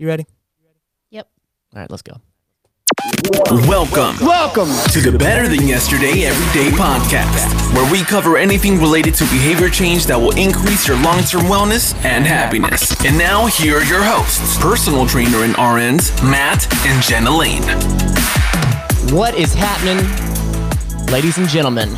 You ready? Yep. All right, let's go. Welcome. Welcome to the Better Than Yesterday Everyday Podcast, where we cover anything related to behavior change that will increase your long term wellness and happiness. And now, here are your hosts personal trainer and RNs, Matt and Jenna Lane. What is happening, ladies and gentlemen?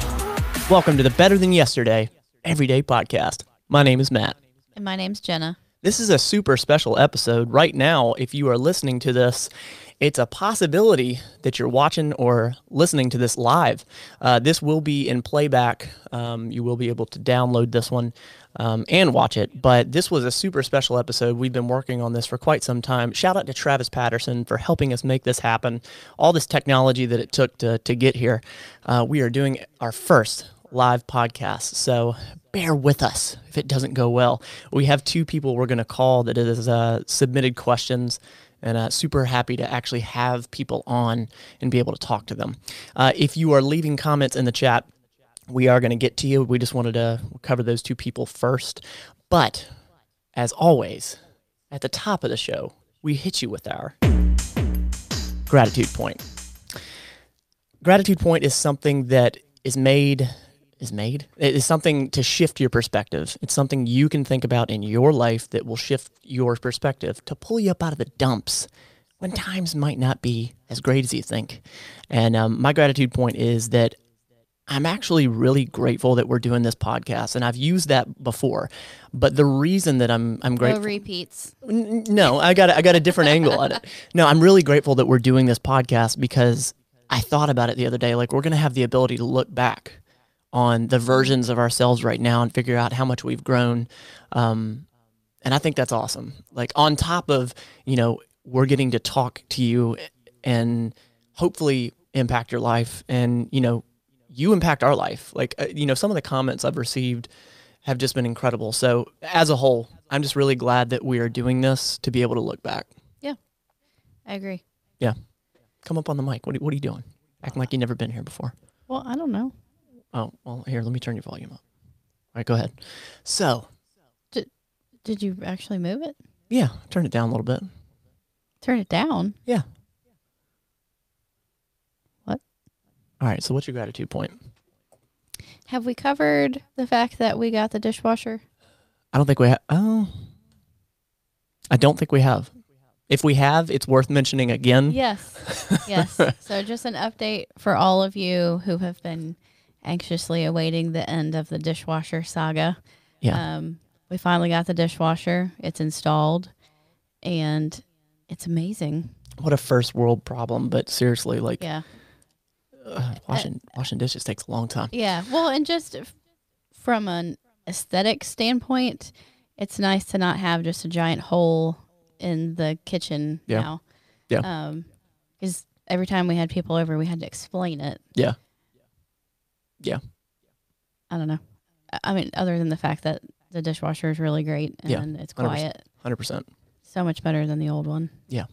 Welcome to the Better Than Yesterday Everyday Podcast. My name is Matt. And my name's Jenna. This is a super special episode. Right now, if you are listening to this, it's a possibility that you're watching or listening to this live. Uh, this will be in playback. Um, you will be able to download this one um, and watch it. But this was a super special episode. We've been working on this for quite some time. Shout out to Travis Patterson for helping us make this happen. All this technology that it took to, to get here. Uh, we are doing our first live podcast. So bear with us if it doesn't go well. We have two people we're going to call that has uh, submitted questions and uh, super happy to actually have people on and be able to talk to them. Uh, if you are leaving comments in the chat, we are going to get to you. We just wanted to cover those two people first. But as always, at the top of the show, we hit you with our gratitude point. Gratitude point is something that is made is made. It is something to shift your perspective. It's something you can think about in your life that will shift your perspective to pull you up out of the dumps when times might not be as great as you think. And um, my gratitude point is that I'm actually really grateful that we're doing this podcast, and I've used that before. But the reason that I'm I'm grateful No repeats. No, I got a, I got a different angle on it. No, I'm really grateful that we're doing this podcast because I thought about it the other day. Like we're gonna have the ability to look back on the versions of ourselves right now and figure out how much we've grown. Um, and I think that's awesome. Like on top of you know we're getting to talk to you and hopefully impact your life and you know you impact our life. Like uh, you know some of the comments I've received have just been incredible. So as a whole, I'm just really glad that we are doing this to be able to look back. Yeah, I agree. Yeah. Come up on the mic. What are, what are you doing? Acting like you've never been here before. Well, I don't know. Oh, well, here, let me turn your volume up. All right, go ahead. So, Did did you actually move it? yeah, turn it down a little bit. Turn it down. Yeah. What? All right, so what's your gratitude point? Have we covered the fact that we got the dishwasher? I don't think we have. Oh, I don't think we have. If we have, it's worth mentioning again. Yes. Yes. so just an update for all of you who have been anxiously awaiting the end of the dishwasher saga. Yeah. Um, we finally got the dishwasher. It's installed and it's amazing. What a first world problem, but seriously, like Yeah. uh, washing washing dishes takes a long time. Yeah. Well, and just f- from an aesthetic standpoint, it's nice to not have just a giant hole in the kitchen Yeah. now. Yeah. Um, because every time we had people over, we had to explain it. Yeah. Yeah. I don't know. I- mean, other than the fact that the dishwasher is really great and Yeah, it's 100%. quiet, Hundred percent. so much better than the old one. Yeah.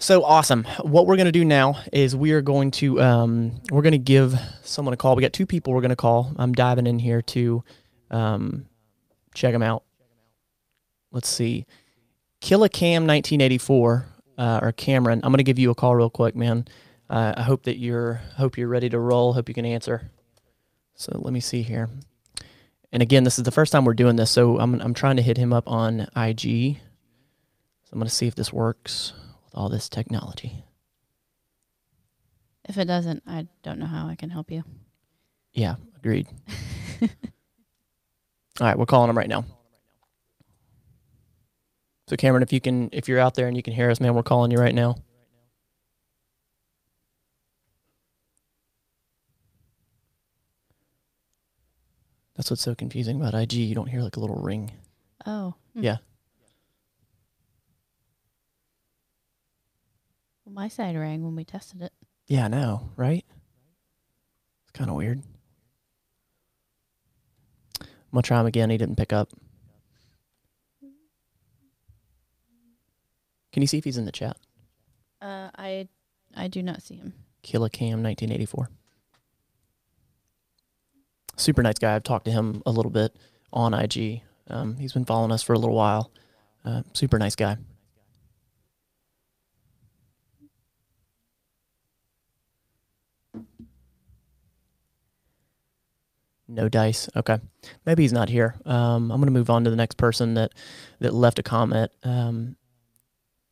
So awesome. What we're going to do now is we are going to um, we're going to give someone a call. We got two people we're going to call. I'm diving in here to um, check them out. Let's see. Killicam 1984 uh, or Cameron. I'm going to give you a call real quick, man. Uh, I hope that you're hope you're ready to roll. Hope you can answer. So let me see here. And again, this is the first time we're doing this, so I'm I'm trying to hit him up on IG. So I'm going to see if this works with all this technology. If it doesn't, I don't know how I can help you. Yeah, agreed. all right, we're calling him right now. So Cameron, if you can, if you're out there and you can hear us, man, we're calling you right now. That's what's so confusing about IG. You don't hear like a little ring. Oh. hmm. Yeah. Well, my side rang when we tested it. Yeah, I know, right? It's kind of weird. I'm gonna try him again. He didn't pick up. Can you see if he's in the chat? Uh, I I do not see him. Killicam 1984. Super nice guy. I've talked to him a little bit on IG. Um, he's been following us for a little while. Uh, super nice guy. No dice. Okay, maybe he's not here. Um, I'm gonna move on to the next person that that left a comment. Um,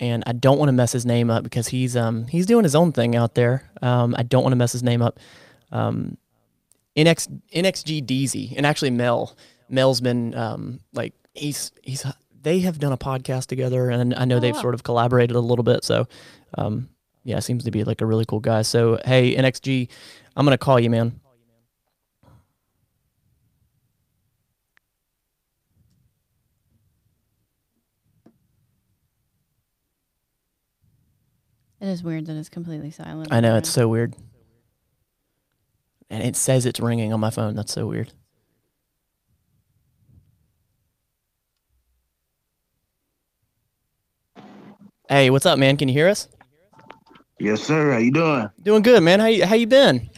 and I don't want to mess his name up because he's um he's doing his own thing out there. Um, I don't want to mess his name up. Um, NX NXG DZ and actually Mel Mel's been um like he's he's they have done a podcast together and I know Oh, they've wow. sort of collaborated a little bit. So um yeah, seems to be like a really cool guy. So hey NXG, I'm gonna call you, man. It is weird that it's completely silent. I know it's so weird. And it says it's ringing on my phone. That's so weird. Hey, what's up, man? Can you hear us? Yes, sir. How you doing? Doing good, man. How you, how you been?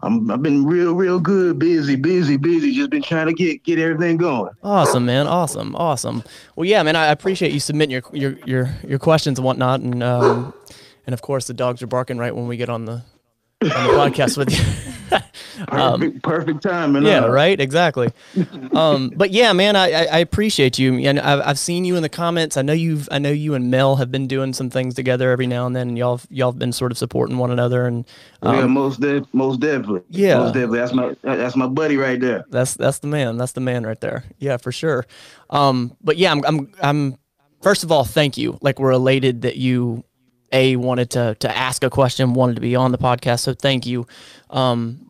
I'm I've been real, real good. Busy, busy, busy. Just been trying to get get everything going. Awesome, man. Awesome, awesome. Well, yeah, man. I appreciate you submitting your your your, your questions and whatnot, and um, and of course the dogs are barking right when we get on the on the podcast with you. Perfect, perfect timing. Yeah, right. Exactly. um, but yeah, man, I, I, I appreciate you, and I've, I've seen you in the comments. I know you've, I know you and Mel have been doing some things together every now and then, and y'all, y'all have been sort of supporting one another, and yeah, um, most def- most definitely. Yeah. most definitely. That's my that's my buddy right there. that's that's the man. That's the man right there. Yeah, for sure. Um, but yeah, I'm, I'm, I'm. First of all, thank you. Like we're elated that you, a wanted to to ask a question, wanted to be on the podcast. So thank you. Um,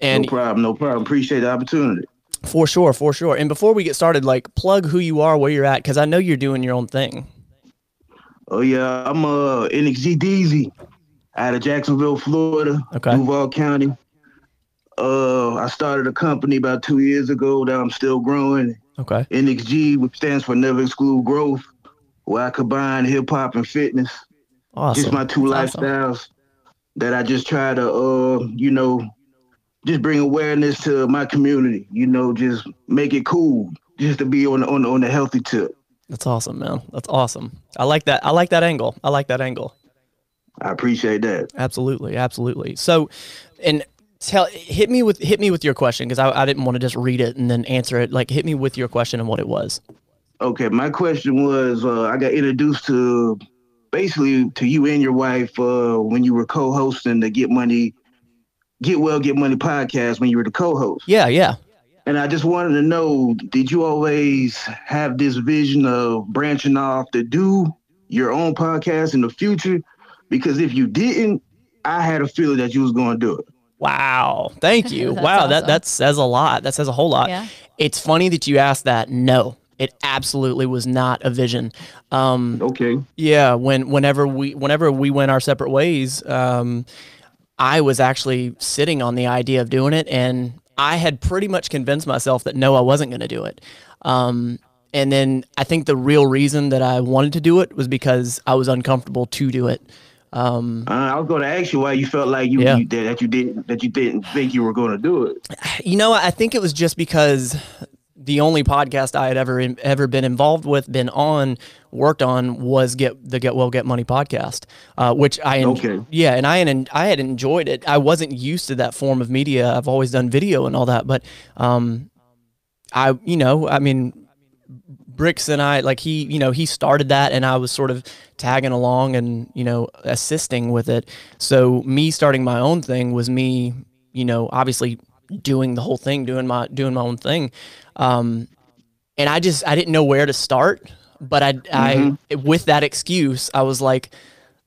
and no problem, no problem. Appreciate the opportunity. For sure, for sure. And before we get started, like plug who you are, where you're at, because I know you're doing your own thing. Oh yeah, I'm uh NXG DZ out of Jacksonville, Florida, Okay. Duval County. Uh, I started a company about two years ago that I'm still growing. Okay. NXG, which stands for Never Exclude Growth, where I combine hip hop and fitness. Awesome. Just my two That's awesome. lifestyles that I just try to, uh, you know, just bring awareness to my community. You know, just make it cool, just to be on on on the healthy tip. That's awesome, man. That's awesome. I like that. I like that angle. I like that angle. I appreciate that. Absolutely, absolutely. So, and tell hit me with hit me with your question because I, I didn't want to just read it and then answer it. Like hit me with your question and what it was. Okay, my question was, uh, I got introduced to basically to you and your wife uh, when you were co-hosting the Get Money, Get Well, Get Money podcast when you were the co-host. Yeah, yeah. And I just wanted to know, did you always have this vision of branching off to do your own podcast in the future? Because if you didn't, I had a feeling that you was going to do it. Wow. Thank you. That's wow. That that says a lot. That says a whole lot. Yeah. It's funny that you asked that. No, it absolutely was not a vision. Um, Okay. Yeah, when whenever we whenever we went our separate ways, um, I was actually sitting on the idea of doing it, and I had pretty much convinced myself that no, I wasn't going to do it. Um, and then I think the real reason that I wanted to do it was because I was uncomfortable to do it. Um, Uh, I was going to ask you why you felt like you, Yeah. you did that you didn't that you didn't think you were going to do it. you know, I think it was just because the only podcast I had ever ever been involved with, been on, worked on was get the Get Well Get Money podcast, uh, which I en- Okay. yeah, and I had I had enjoyed it. I wasn't used to that form of media. I've always done video and all that, but um, I you know I mean Bricks and I like he you know he started that and I was sort of tagging along and you know assisting with it. So me starting my own thing was me you know obviously doing the whole thing, doing my doing my own thing. Um, and I just I didn't know where to start, but I I with that excuse I was like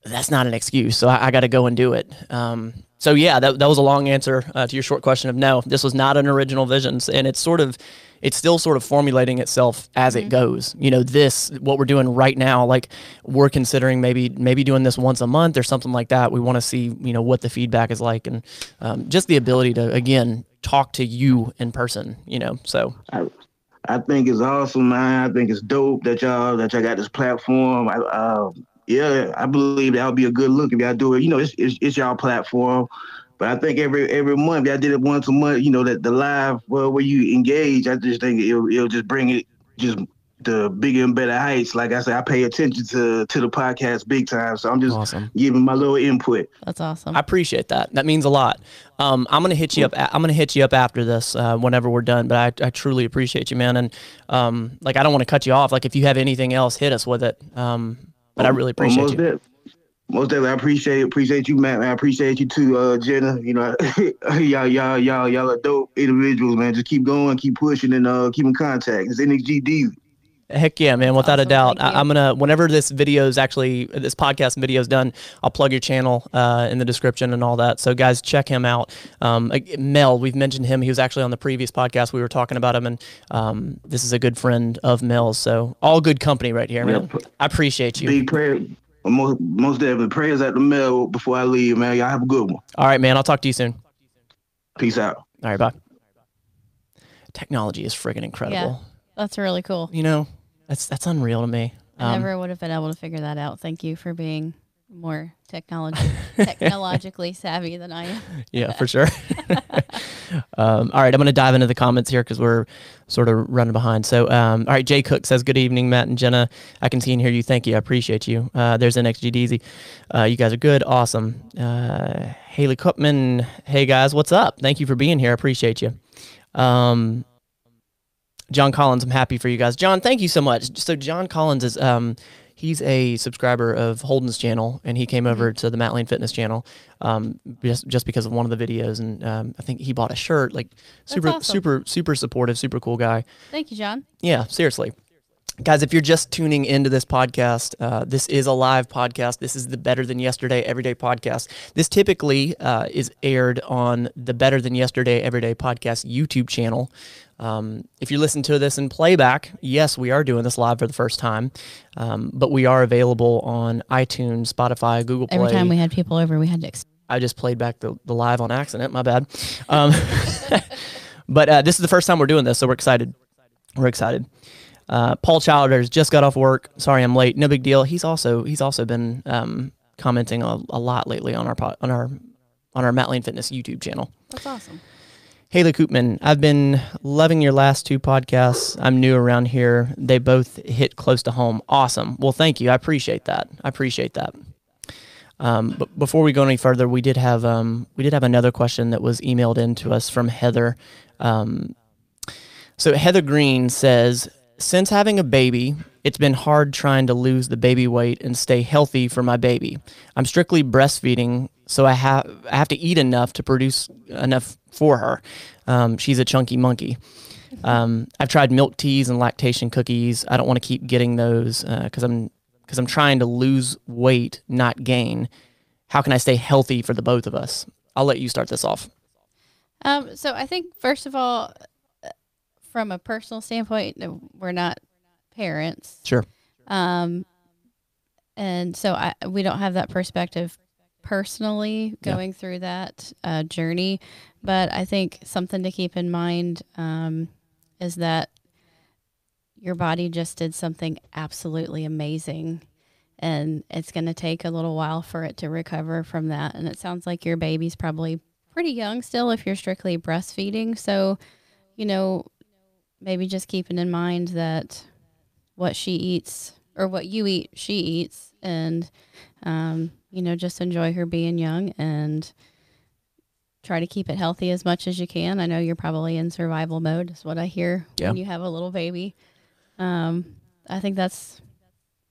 that's not an excuse, so I, I got to go and do it. Um, so yeah, that, that was a long answer uh, to your short question of no. This was not an original vision, and it's sort of, it's still sort of formulating itself as it goes. You know, this what we're doing right now, like we're considering maybe maybe doing this once a month or something like that. We want to see you know what the feedback is like, and um, just the ability to again talk to you in person. You know, so I, I think it's awesome, man. I think it's dope that y'all that y'all got this platform. I, uh, yeah, I believe that would be a good look if y'all do it. You know, it's, it's it's y'all platform, but I think every every month y'all did it once a month. You know that the live well where you engage. I just think it'll it'll just bring it just the bigger and better heights. Like I said, I pay attention to to the podcast big time. So I'm just awesome. giving my little input. That's awesome. I appreciate that. That means a lot. Um, I'm gonna hit you up. I'm gonna hit you up after this, uh, whenever we're done. But I, I truly appreciate you, man. And um, like I don't want to cut you off. Like if you have anything else, hit us with it. Um, but I really appreciate you most definitely, I appreciate appreciate you, Matt. Man. I appreciate you too, uh, Jenna. You know, y'all, y'all, y'all, y'all are dope individuals, man. Just keep going, keep pushing, and uh, keep in contact. It's NXGD. Heck yeah, man! Without awesome. a doubt, I, am gonna whenever this video is actually this podcast video is done, I'll plug your channel uh, in the description and all that. So guys, check him out. Um, Mel, we've mentioned him. He was actually on the previous podcast. We were talking about him, and um, this is a good friend of Mel's. So all good company right here, man. I appreciate you. Big prayer, most, most definitely. Prayers at the mail before I leave, man. Y'all have a good one. All right, man. I'll talk to you soon. Peace out. All right, bye. Technology is friggin' incredible. Yeah, that's really cool. You know, that's that's unreal to me. I um, never would have been able to figure that out. Thank you for being more technology technologically savvy than I am. yeah, for sure. um, all right, I'm going to dive into the comments here because we're sort of running behind. So, um, all right, Jay Cook says, "Good evening, Matt and Jenna. I can see and hear you. Thank you. I appreciate you. Uh, there's NXGDZ. Uh, you guys are good. Awesome. Uh, Haley Kupman, hey guys, what's up? Thank you for being here. I appreciate you. Um, John Collins, I'm happy for you guys. John, thank you so much. So John Collins is um, he's a subscriber of Holden's channel, and he came over mm-hmm. to the Matt Lane Fitness channel um, just just because of one of the videos, and um, I think he bought a shirt. Like super awesome. super super supportive, super cool guy. Thank you, John. Yeah, seriously. Guys, if you're just tuning into this podcast, uh, this is a live podcast. This is the Better Than Yesterday Everyday podcast. This typically uh, is aired on the Better Than Yesterday Everyday podcast YouTube channel. Um, if you listen to this in playback, yes, we are doing this live for the first time, um, but we are available on iTunes, Spotify, Google Play. Every time we had people over, we had to. Ex- I just played back the, the live on accident. My bad. Um, but uh, this is the first time we're doing this, so we're excited. We're excited. Uh, Paul Childers just got off work. Sorry, I'm late. No big deal. He's also he's also been um, commenting a, a, lot lately on our on our on our Matt Lane Fitness YouTube channel. That's awesome. Haley Koopman, I've been loving your last two podcasts. I'm new around here. They both hit close to home. Awesome. Well, thank you. I appreciate that. I appreciate that. Um, but before we go any further, we did have um, we did have another question that was emailed in to us from Heather. Um, so Heather Green says, since having a baby, it's been hard trying to lose the baby weight and stay healthy for my baby. I'm strictly breastfeeding, so I have I have to eat enough to produce enough for her. Um, she's a chunky monkey. Um, I've tried milk teas and lactation cookies. I don't want to keep getting those because uh, I'm because I'm trying to lose weight, not gain. How can I stay healthy for the both of us? I'll let you start this off. Um, so I think first of all, from a personal standpoint, we're not parents. Sure. Um, and so I we don't have that perspective personally going yeah. through that uh, journey, but I think something to keep in mind um, is that your body just did something absolutely amazing and it's going to take a little while for it to recover from that and it sounds like your baby's probably pretty young still if you're strictly breastfeeding so you know maybe just keeping in mind that what she eats or what you eat, she eats, and um, you know, just enjoy her being young and try to keep it healthy as much as you can. I know you're probably in survival mode. Is what I hear yeah. when you have a little baby. Um, I think that's,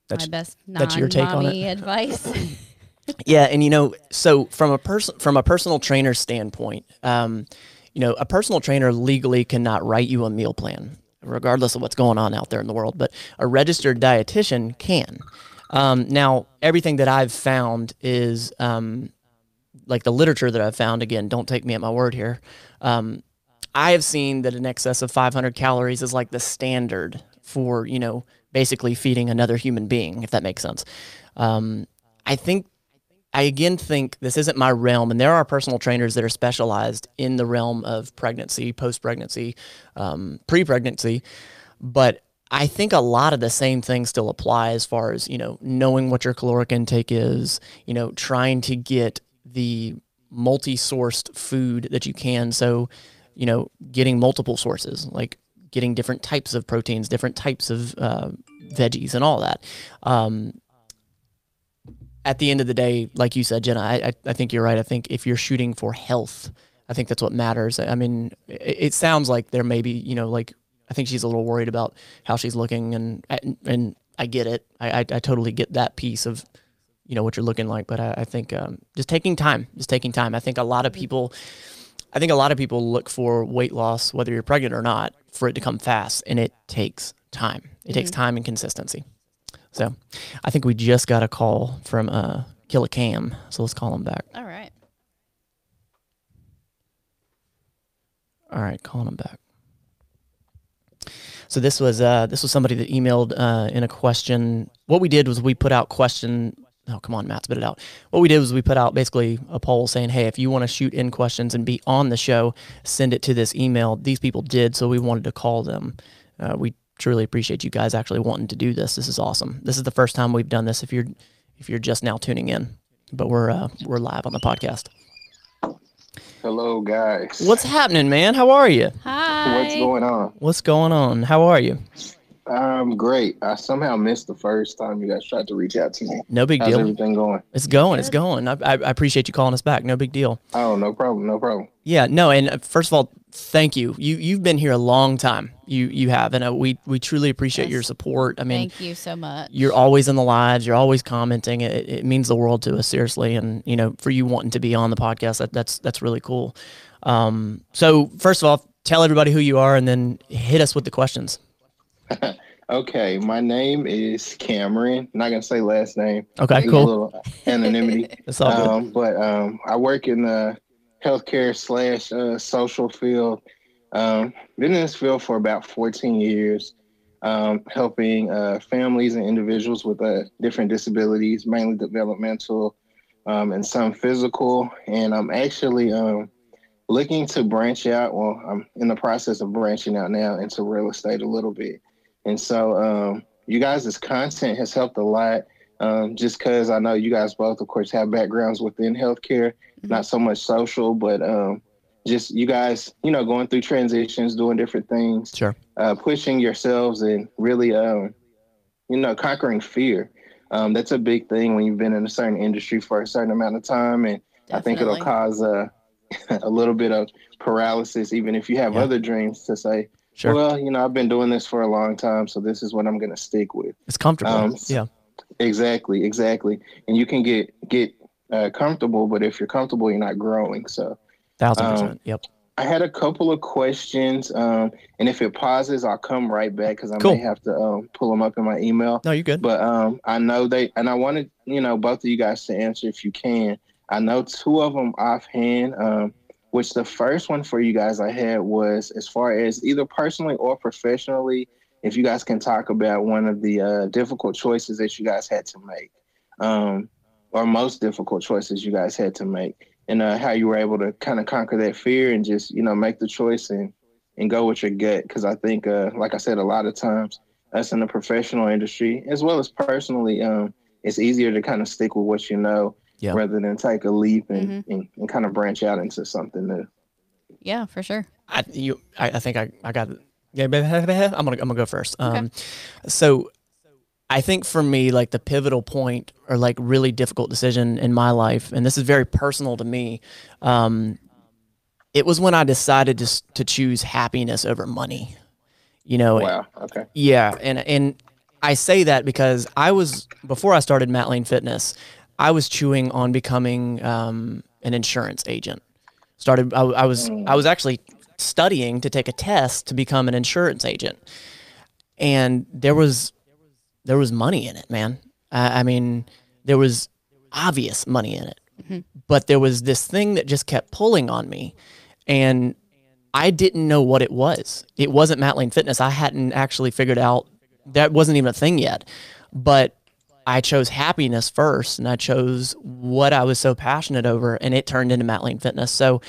that's my best that's your take on it. advice. yeah, and you know, so from a person from a personal trainer standpoint, um, you know, a personal trainer legally cannot write you a meal plan, regardless of what's going on out there in the world, but a registered dietitian can. Um, now, everything that I've found is um, like the literature that I've found. Again, don't take me at my word here. Um, I have seen that in excess of 500 calories is like the standard for you know basically feeding another human being, if that makes sense. Um, I think I again think this isn't my realm, and there are personal trainers that are specialized in the realm of pregnancy, post pregnancy, um, pre pregnancy. But I think a lot of the same things still apply as far as, you know, knowing what your caloric intake is, you know, trying to get the multi sourced food that you can. So, you know, getting multiple sources, like getting different types of proteins, different types of uh, veggies, and all that. Um, at the end of the day, like you said, Jenna, I, I, think you're right. I think if you're shooting for health, I think that's what matters. I mean, it, it sounds like there may be, you know, like I think she's a little worried about how she's looking, and and I get it. I I, I totally get that piece of, you know, what you're looking like. But I, I think um, just taking time, just taking time. I think a lot of people, I think a lot of people look for weight loss, whether you're pregnant or not, for it to come fast, and it takes time. It mm-hmm. takes time and consistency. So, I think we just got a call from uh, Kill a Cam. So let's call him back. All right. All right, calling him back. So this was uh, this was somebody that emailed uh, in a question. What we did was we put out question. Oh, come on, Matt, spit it out. What we did was we put out basically a poll saying, "Hey, if you want to shoot in questions and be on the show, send it to this email." These people did, so we wanted to call them. Uh, we truly appreciate you guys actually wanting to do this. This is awesome. This is the first time we've done this. If you're if you're just now tuning in, but we're uh, we're live on the podcast. Hello, guys. What's happening, man? How are you? Hi. What's going on? What's going on? How are you? I'm great. I somehow missed the first time you guys tried to reach out to me. No big How's deal. everything going? It's going. It's going. I, I, I appreciate you calling us back. No big deal. Oh, no problem. No problem. Yeah. No. And uh, first of all, thank you. You you've been here a long time. You you have, and uh, we we truly appreciate Yes. your support. I mean, Thank you so much. you're always in the lives. You're always commenting. It, it means the world to us, seriously. And you know, for you wanting to be on the podcast, that, that's that's really cool. Um, so first of all, tell everybody who you are, and then hit us with the questions. Okay, my name is Cameron. Not gonna say last name. Okay, There's A cool. little anonymity. That's all good. um, but um, I work in the healthcare slash uh, social field. Um, been in this field for about 14 years, um, helping uh, families and individuals with uh, different disabilities, mainly developmental um, and some physical. And I'm actually um, looking to branch out. Well, I'm in the process of branching out now into real estate a little bit. And so um, you guys' content has helped a lot. Um, just because I know you guys both, of course, have backgrounds within healthcare, not so much social, but um, just you guys, you know, going through transitions, doing different things, Sure. uh, pushing yourselves and really, um, you know, conquering fear. Um, that's a big thing when you've been in a certain industry for a certain amount of time. And I think it'll cause a, a little bit of paralysis, even if you have Yeah. other dreams to say, Sure. well, you know, I've been doing this for a long time, so this is what I'm going to stick with. it's comfortable. um, yeah. Exactly, exactly. And you can get get uh, comfortable, but if you're comfortable, you're not growing. So Thousand um, percent. Yep. I had a couple of questions, um, and if it pauses, I'll come right back because I Cool. may have to um, pull them up in my email. No, you're good. But um, I know they, and I wanted you know both of you guys to answer if you can. I know two of them offhand. Um, which the first one for you guys I had was as far as either personally or professionally, if you guys can talk about one of the uh, difficult choices that you guys had to make, um, or most difficult choices you guys had to make, and uh, how you were able to kind of conquer that fear and just you know make the choice and and go with your gut. Because I think, uh, like I said, a lot of times us in the professional industry as well as personally, um, it's easier to kind of stick with what you know Yeah. rather than take a leap and, and, and kind of branch out into something new. yeah, for sure. I you I, I think I, I got it. Yeah, baby, I'm gonna I'm gonna go first. Um, so I think for me, like the pivotal point or like really difficult decision in my life, and this is very personal to me. Um, it was when I decided to to choose happiness over money. You know, Wow. Okay. yeah, and and I say that because I was before I started Matt Lane Fitness, I was chewing on becoming um, an insurance agent. Started, I, I was I was actually studying to take a test to become an insurance agent, and there was there was money in it, man. I, I mean, there was obvious money in it, mm-hmm. but there was this thing that just kept pulling on me, and I didn't know what it was. It wasn't Matt Lane Fitness. I hadn't actually figured out that wasn't even a thing yet. But I chose happiness first and I chose what I was so passionate over and it turned into Matt Lane Fitness. So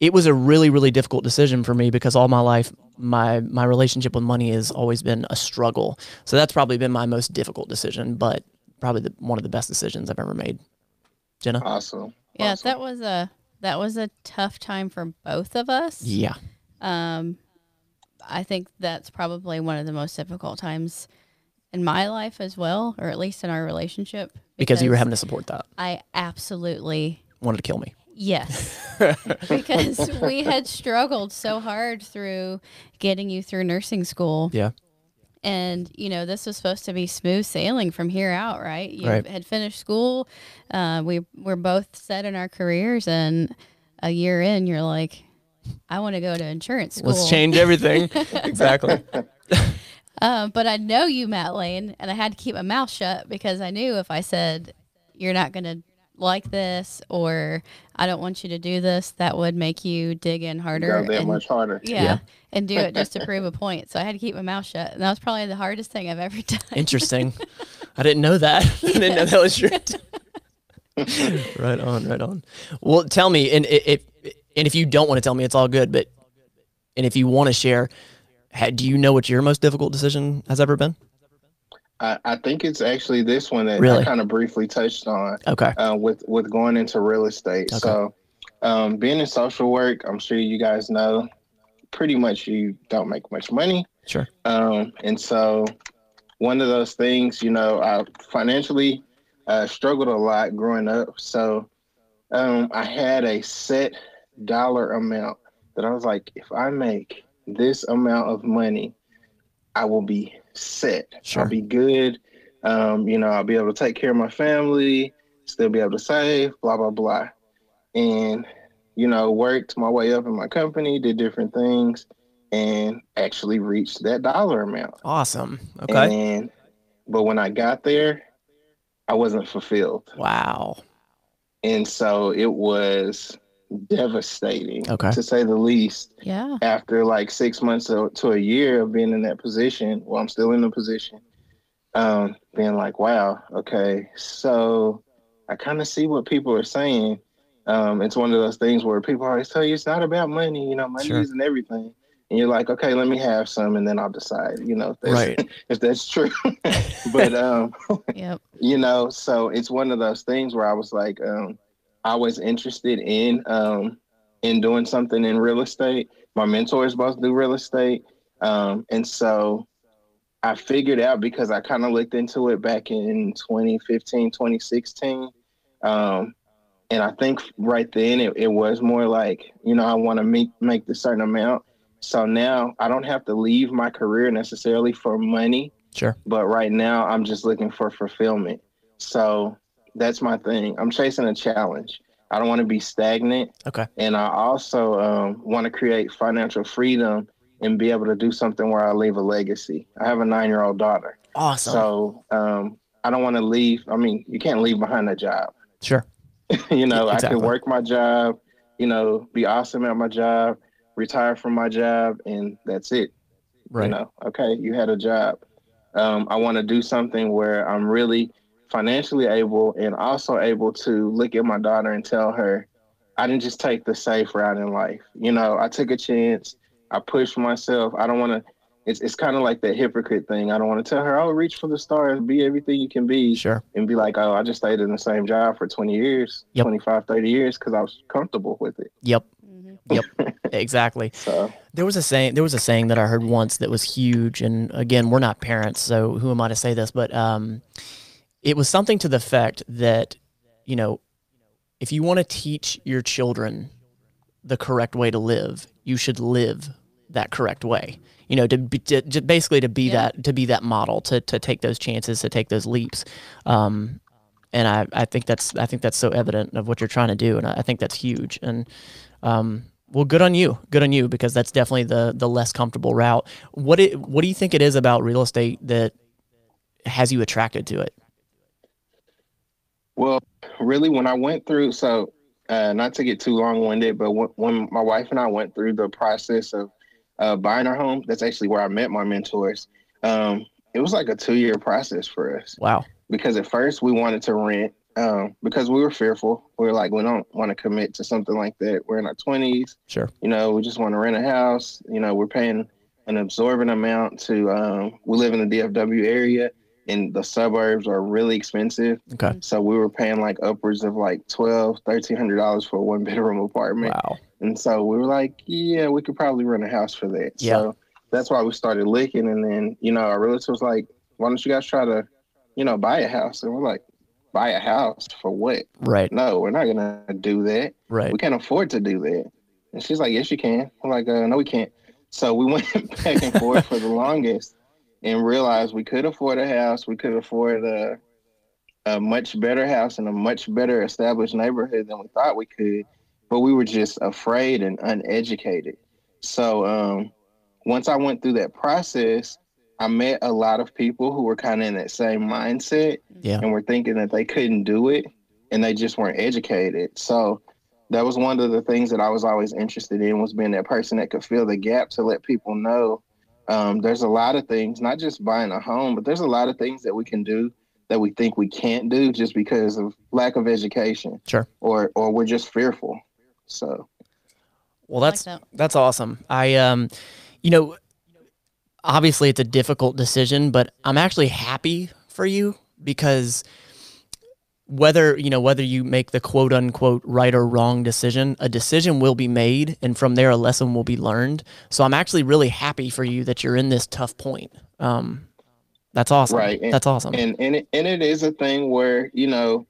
it was a really, really difficult decision for me because all my life my my relationship with money has always been a struggle. So that's probably been my most difficult decision, but probably the, one of the best decisions I've ever made. Jenna? Awesome. Yeah, Awesome. that was a that was a tough time for both of us. Yeah. Um, I think that's probably one of the most difficult times in my life as well, or at least in our relationship. Because, you were having to support that. I absolutely Wanted to kill me. Yes. because we had struggled so hard through getting you through nursing school. Yeah. And, you know, this was supposed to be smooth sailing from here out, right? You Right. had finished school. Uh, we were both set in our careers. And a year in, you're like, I want to go to insurance school. Let's change everything. exactly. Uh, but I know you, Matt Lane, and I had to keep my mouth shut because I knew if I said you're not going to like this or I don't want you to do this, that would make you dig in harder. Go that and- much harder. Yeah, Yeah. and do it just to prove a point. So I had to keep my mouth shut, and that was probably the hardest thing I've ever done. Interesting. I didn't know that. I didn't know that was your. right on, right on. Well, tell me, and if and if you don't want to tell me, it's all good. But and if you want to share, ha- do you know what your most difficult decision has ever been? I, I think it's actually this one that Really? I kind of briefly touched on Okay. uh, with with going into real estate. Okay. So, um, being in social work, I'm sure you guys know, pretty much you don't make much money. Sure. Um, and so, one of those things, you know, I financially uh, struggled a lot growing up. So, um, I had a set dollar amount that I was like, if I make this amount of money, I will be set. Sure. I'll be good. Um, you know, I'll be able to take care of my family, still be able to save, blah, blah, blah. And, you know, worked my way up in my company, did different things, and actually reached that dollar amount. Awesome. Okay. And, but when I got there, I wasn't fulfilled. Wow. And so it was devastating, Okay. to say the least Yeah. after like six months to, to a year of being in that position, well, I'm still in the position, um, being like, wow, okay, so I kind of see what people are saying. Um, it's one of those things where people always tell you it's not about money, you know, money Sure. isn't everything. And you're like, okay, let me have some, and then I'll decide, you know, if that's, Right. if that's true. but um, Yep. you know so it's one of those things where i was like um i was interested in um in doing something in real estate my mentors both do real estate um and so i figured out because i kind of looked into it back in 2015 2016 um and i think right then it, it was more like you know i want to make make this certain amount so now i don't have to leave my career necessarily for money Sure. but right now I'm just looking for fulfillment. So that's my thing. I'm chasing a challenge. I don't want to be stagnant. Okay. And I also um, want to create financial freedom and be able to do something where I leave a legacy. I have a nine year old daughter. Awesome. So um, I don't want to leave. I mean, you can't leave behind a job. sure. you know, I Exactly. could work my job, you know, be awesome at my job, retire from my job, and that's it. Right. You know, okay, you had a job. Um, I want to do something where I'm really financially able and also able to look at my daughter and tell her, I didn't just take the safe route in life. You know, I took a chance. I pushed myself. I don't want to. It's it's kind of like that hypocrite thing. I don't want to tell her, "Oh, reach for the stars, be everything you can be," Sure. and be like, "Oh, I just stayed in the same job for 20 years, Yep. 25, 30 years because I was comfortable with it." Yep. Mhm. Yep. exactly. So There was a saying. There was a saying that I heard once that was huge. And again, we're not parents, so who am I to say this? But um, it was something to the effect that, you know, if you want to teach your children the correct way to live, you should live that correct way. You know, to, be, to, to basically to be Yeah. that to be that model, to to take those chances, to take those leaps. Um, and I, I think that's I think that's so evident of what you're trying to do, and I, I think that's huge. And um, well, good on you, good on you, because that's definitely the the less comfortable route. What it what do you think it is about real estate that has you attracted to it? Well, really, when I went through, so uh, not to get too long winded, but when, when my wife and I went through the process of uh, buying our home, that's actually where I met my mentors. Um, it was like a two year process for us Wow. because at first we wanted to rent um, because we were fearful. We were like, we don't want to commit to something like that. We're in our 20s. Sure. You know, we just want to rent a house. You know, we're paying an absorbent amount to, um, we live in the DFW area and the suburbs are really expensive. Okay. So we were paying like upwards of like twelve, thirteen hundred dollars for a one bedroom apartment. Wow. And so we were like, yeah, we could probably rent a house for that. Yeah. So that's why we started licking. And then, you know, our realtor was like, why don't you guys try to, you know, buy a house? And we're like, buy a house for what? Right. No, we're not gonna do that. Right. We can't afford to do that. And she's like, yes, you can. I'm like, uh, no, we can't. So we went back and forth for the longest and realized we could afford a house. We could afford a, a much better house in a much better established neighborhood than we thought we could. But we were just afraid and uneducated. So um, once I went through that process, I met a lot of people who were kind of in that same mindset Yeah. and were thinking that they couldn't do it and they just weren't educated. So that was one of the things that I was always interested in was being that person that could fill the gap to let people know um, there's a lot of things, not just buying a home, but there's a lot of things that we can do that we think we can't do just because of lack of education Sure. or or we're just fearful. So Well, I like that's that. that's awesome. I um, you know, obviously it's a difficult decision, but I'm actually happy for you because whether you know whether you make the quote unquote right or wrong decision, a decision will be made, and from there a lesson will be learned. So I'm actually really happy for you that you're in this tough point. Um, that's awesome. Right, and- that's awesome. and and it, and it is a thing where you know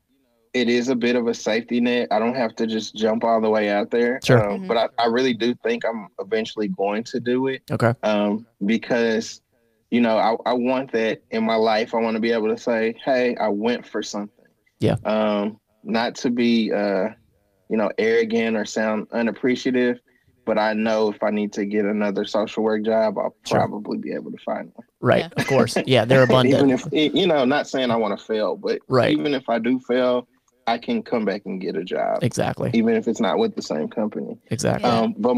it is a bit of a safety net. I don't have to just jump all the way out there. Sure. Um, But I, I really do think I'm eventually going to do it okay. um, because you know I, I want that in my life. I want to be able to say, "Hey, I went for something." Yeah. Um, not to be uh, you know arrogant or sound unappreciative, but I know if I need to get another social work job, I'll Sure. probably be able to find one. Right. Yeah. Of course. Yeah, they're abundant. even if you know, not saying I want to fail, but Right. even if I do fail, I can come back and get a job, exactly. even if it's not with the same company. Exactly. Um, but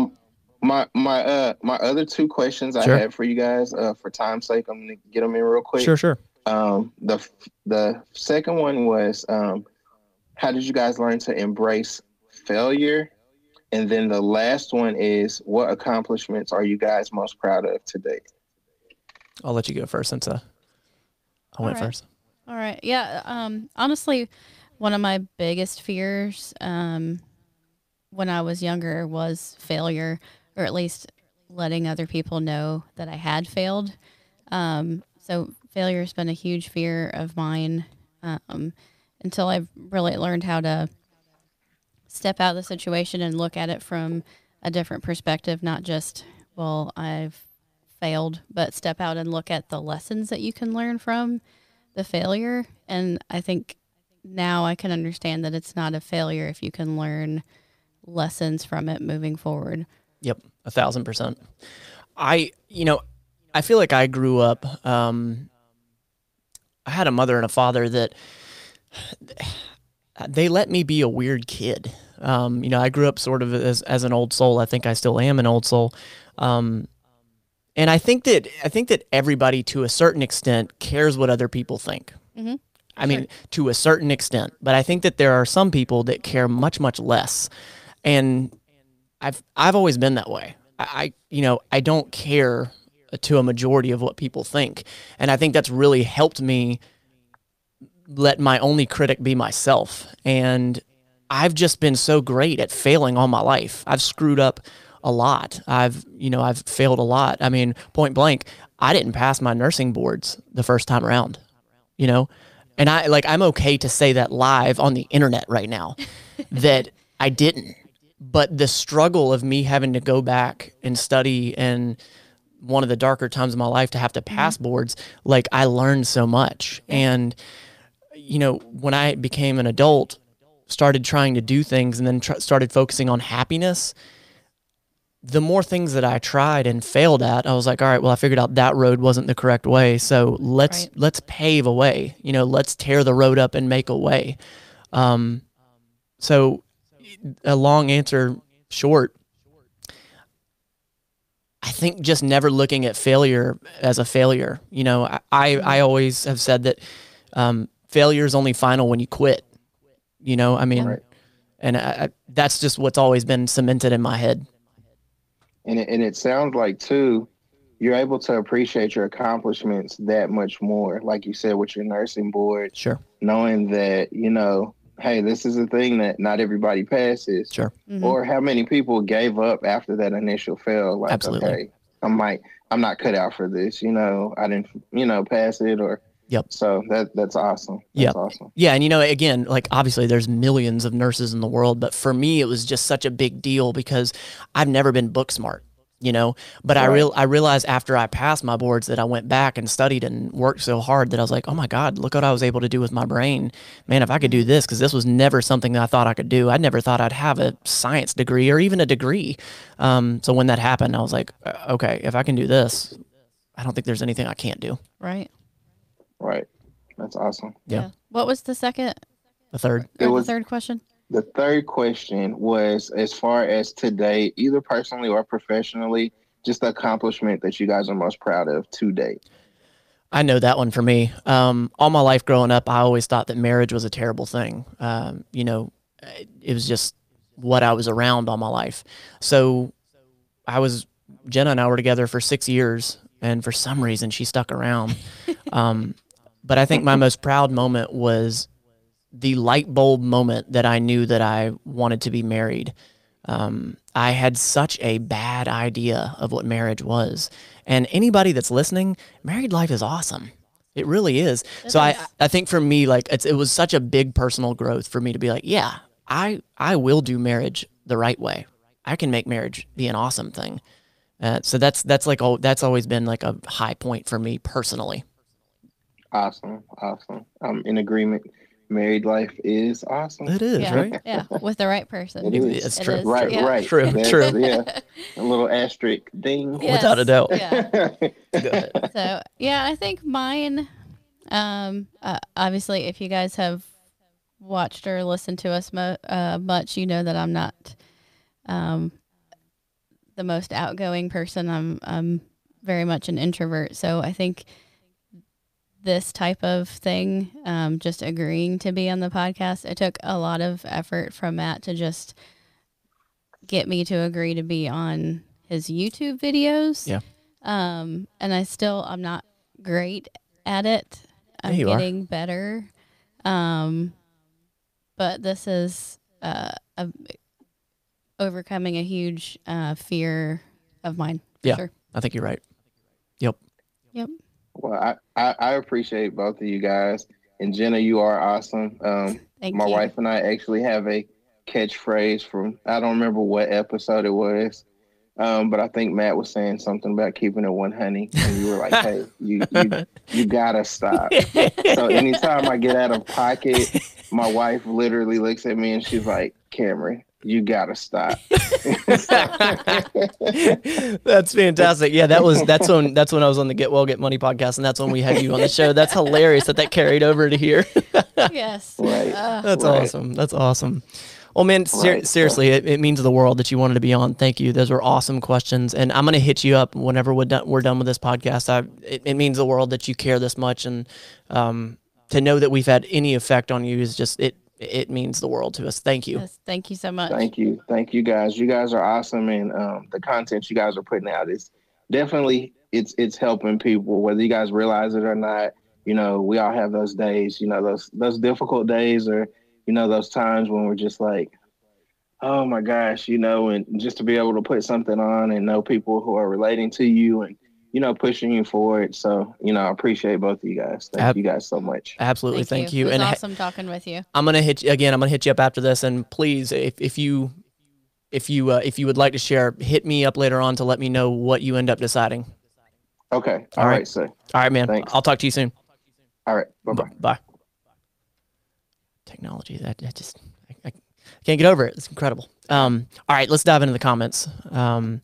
my my uh my other two questions I Sure. had for you guys, uh, for time's sake, I'm gonna get them in real quick. Sure. Sure. Um, the the second one was um, how did you guys learn to embrace failure? And then the last one is what accomplishments are you guys most proud of today? I'll let you go first since uh, I went All right. first. All right. Yeah. Um, honestly, one of my biggest fears um, when I was younger was failure, or at least letting other people know that I had failed. Um, so failure has been a huge fear of mine um, until I've really learned how to step out of the situation and look at it from a different perspective, not just, well, I've failed, but step out and look at the lessons that you can learn from the failure. And I think now I can understand that it's not a failure if you can learn lessons from it moving forward. Yep, a thousand percent. I, you know, I feel like I grew up. Um, I had a mother and a father that they let me be a weird kid. Um, you know, I grew up sort of as as an old soul. I think I still am an old soul. Um, and I think that I think that everybody, to a certain extent, cares what other people think. Mhm. I mean, to a certain extent, but I think that there are some people that care much, much less. And I've I've always been that way. I, I you know I don't care to a majority of what people think, and I think that's really helped me let my only critic be myself. And I've just been so great at failing all my life. I've screwed up a lot. I've you know I've failed a lot. I mean, point blank, I didn't pass my nursing boards the first time around. You know, and I like I'm okay to say that live on the internet right now that I didn't but the struggle of me having to go back and study and one of the darker times of my life to have to pass boards. Like i learned so much. And you know when i became an adult started trying to do things and then tr- started focusing on happiness the more things that i tried and failed at i was like all right well i figured out that road wasn't the correct way. So let's Right. let's pave a way. You know let's tear the road up and make a way. Um so a long answer short i think just never looking at failure as a failure you know i i, I always have said that um, failure is only final when you quit you know i mean Right. and I, I, that's just what's always been cemented in my head And it, and it sounds like too, you're able to appreciate your accomplishments that much more. Like you said with your nursing board, sure knowing that you know, hey, this is a thing that not everybody passes. sure Mhm. Or how many people gave up after that initial fail? Like, Absolutely. okay, I might I'm not cut out for this. You know, I didn't, you know, pass it or. Yep. So that that's awesome. That's Yep. awesome. Yeah, and you know, again, like obviously there's millions of nurses in the world, but for me it was just such a big deal because I've never been book smart, you know. But I real I realized after I passed my boards that I went back and studied and worked so hard that I was like, oh my god, look what I was able to do with my brain, man. If I could do this, because this was never something that I thought I could do. I never thought I'd have a science degree or even a degree. Um, so when that happened, I was like, uh, okay, if I can do this, I don't think there's anything I can't do. Right. Right. That's awesome. Yeah. What was the second The third. It or was- the third question? The third question was as far as today, either personally or professionally, just the accomplishment that you guys are most proud of to date. I know that one for me. Um, all my life growing up, I always thought that marriage was a terrible thing. Um, you know, it was just what I was around all my life. So I was, Jenna and I were together for six years, and for some reason she stuck around. um, but I think my most proud moment was the light bulb moment that I knew that I wanted to be married. Um, I had such a bad idea of what marriage was. And anybody that's listening, married life is awesome. It really is. so I, I think for me, like it's, it was such a big personal growth for me to be like, yeah, I, I will do marriage the right way. I can make marriage be an awesome thing. Uh, so that's, that's like, oh, that's always been like a high point for me personally. Awesome. Awesome. I'm in agreement. Married life is awesome. It is, yeah. right? Yeah. With the right person. It is. It's true. is, Right, yeah. right. True, That's- true. Yeah. A little asterisk ding. Without a doubt. Yeah. so yeah, I think mine. Um, uh, obviously, if you guys have watched or listened to us mo- uh, much, you know that I'm not um, the most outgoing person. I'm I'm very much an introvert. So I think this type of thing, um, just agreeing to be on the podcast, it took a lot of effort from Matt to just get me to agree to be on his YouTube videos. Yeah. Um, and I still I'm not great at it. I'm Yeah, you are. getting better. Um, but this is uh, a, overcoming a huge uh, fear of mine. Yeah. Sure. I think you're right. Yep. Yep. Well, I, I, I appreciate both of you guys. And Jenna, you are awesome. Um, Thank my you. wife and I actually have a catchphrase from I don't remember what episode it was. Um, but I think Matt was saying something about keeping it one honey, and you were like, "Hey, you you, you gotta stop." so anytime I get out of pocket, my wife literally looks at me and she's like, "Cameron, you gotta stop." that's fantastic. Yeah, that was that's when that's when I was on the Get Well Get Money podcast, and that's when we had you on the show. That's hilarious that that carried over to here. yes. Right. Uh, That's Right. awesome. That's awesome. Well, man, ser- Right. seriously, it, it means the world that you wanted to be on. Thank you. Those were awesome questions, and I'm gonna hit you up whenever we're done. We're done with this podcast. I, it, it means the world that you care this much, and um, to know that we've had any effect on you is just it. It means the world to us. Thank you. yes. Thank you so much. Thank you. Thank you guys. You guys are awesome and um, the content you guys are putting out is definitely it's it's helping people whether you guys realize it or not. You know, we all have those days, you know, those those difficult days or you know those times when we're just like oh my gosh, you know, and just to be able to put something on and know people who are relating to you and you know pushing you forward. So, you know, I appreciate both of you guys. Thank Ab- you guys so much. Absolutely. Thank, you. It was And ha- awesome talking with you. I'm gonna hit you again. I'm gonna hit you up after this, and please, if if you if you uh, if you would like to share, hit me up later on to let me know what you end up deciding. Okay. All All right. right, sir. All right, man. Thanks. I'll talk to you soon. All right. Bye bye. B- Bye. Technology that, that just I, I can't get over it. It's incredible. Um, all right, let's dive into the comments. Um,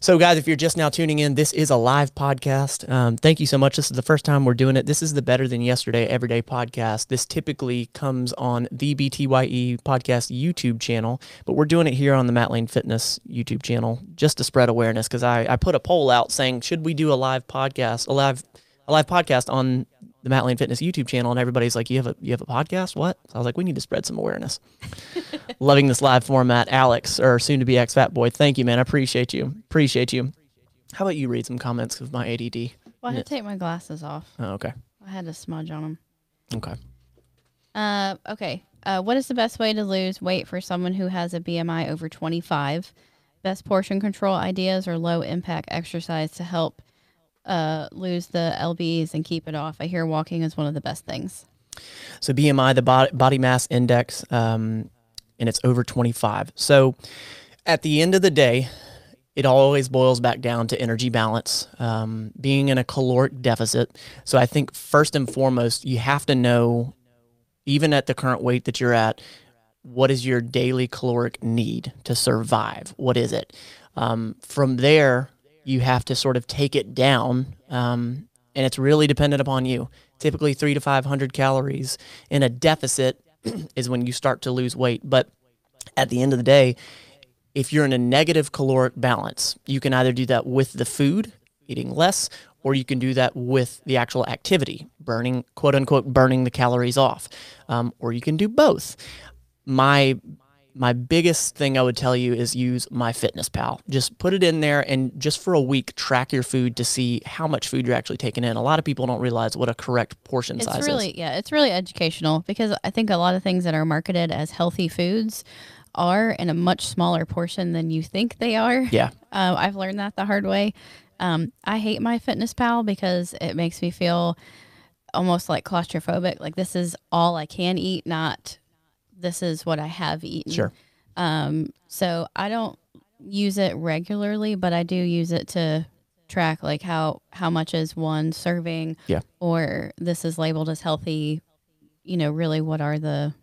so, guys, if you're just now tuning in, this is a live podcast. Um, thank you so much. This is the first time we're doing it. This is the Better Than Yesterday Everyday podcast. This typically comes on the BTYE podcast YouTube channel, but we're doing it here on the Matt Lane Fitness YouTube channel just to spread awareness. Because I, I put a poll out saying, should we do a live podcast, a live a live podcast on the Matt Lane Fitness YouTube channel, and everybody's like, "You have a you have a podcast? What?" So I was like, "We need to spread some awareness." Loving this live format, Alex, or soon to be ex Fat Boy. Thank you, man. I appreciate you. Appreciate you. How about you read some comments of my ADD? Well, I had to take my glasses off. Oh, okay, I had a smudge on them. okay. Uh, okay. Uh, what is the best way to lose weight for someone who has a BMI over 25? best portion control ideas or low impact exercise to help uh, lose the lbs and keep it off i hear walking is one of the best things So BMI, the body, body mass index, um, and it's over 25. So at the end of the day, it always boils back down to energy balance, um, being in a caloric deficit. So I think first and foremost, you have to know, even at the current weight that you're at, what is your daily caloric need to survive? What is it? Um, from there, you have to sort of take it down, um, and it's really dependent upon you. Typically, three to 500 calories in a deficit is when you start to lose weight. But at the end of the day, if you're in a negative caloric balance, you can either do that with the food, eating less, or you can do that with the actual activity, burning, quote unquote, burning the calories off, um, or you can do both. My my biggest thing I would tell you is use MyFitnessPal. Just put it in there and just for a week track your food to see how much food you're actually taking in. A lot of people don't realize what a correct portion size. it's size really is. yeah it's really educational because i think a lot of things that are marketed as healthy foods are in a much smaller portion than you think they are Yeah. um, i've learned that the hard way um, i hate MyFitnessPal because it makes me feel almost like claustrophobic like this is all i can eat not this is what i have eaten Sure. um, so I don't use it regularly, but I do use it to track like how how much is one serving. Yeah. Or this is labeled as healthy. You know, really, what are the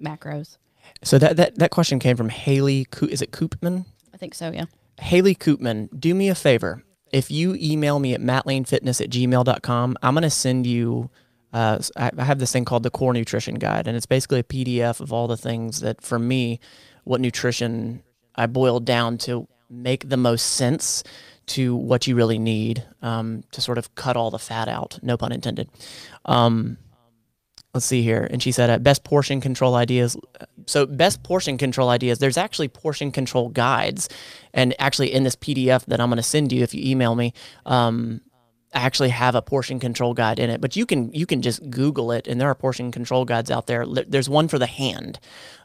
macros? So that, that, that question came from Haley. Is it Koopman? I think so. Yeah. Haley Koopman, do me a favor. If you email me at mattlanefitness at gmail.com, I'm going to send you, uh, I have this thing called the Core Nutrition Guide, and it's basically a PDF of all the things that, for me, what nutrition I boiled down to make the most sense to what you really need um, to sort of cut all the fat out, no pun intended. Um, let's see here. And she said, uh, best portion control ideas. So, best portion control ideas, there's actually portion control guides. And actually, in this PDF that I'm going to send you if you email me, um, actually have a portion control guide in it. But you can you can just Google it, and there are portion control guides out there. There's one for the hand,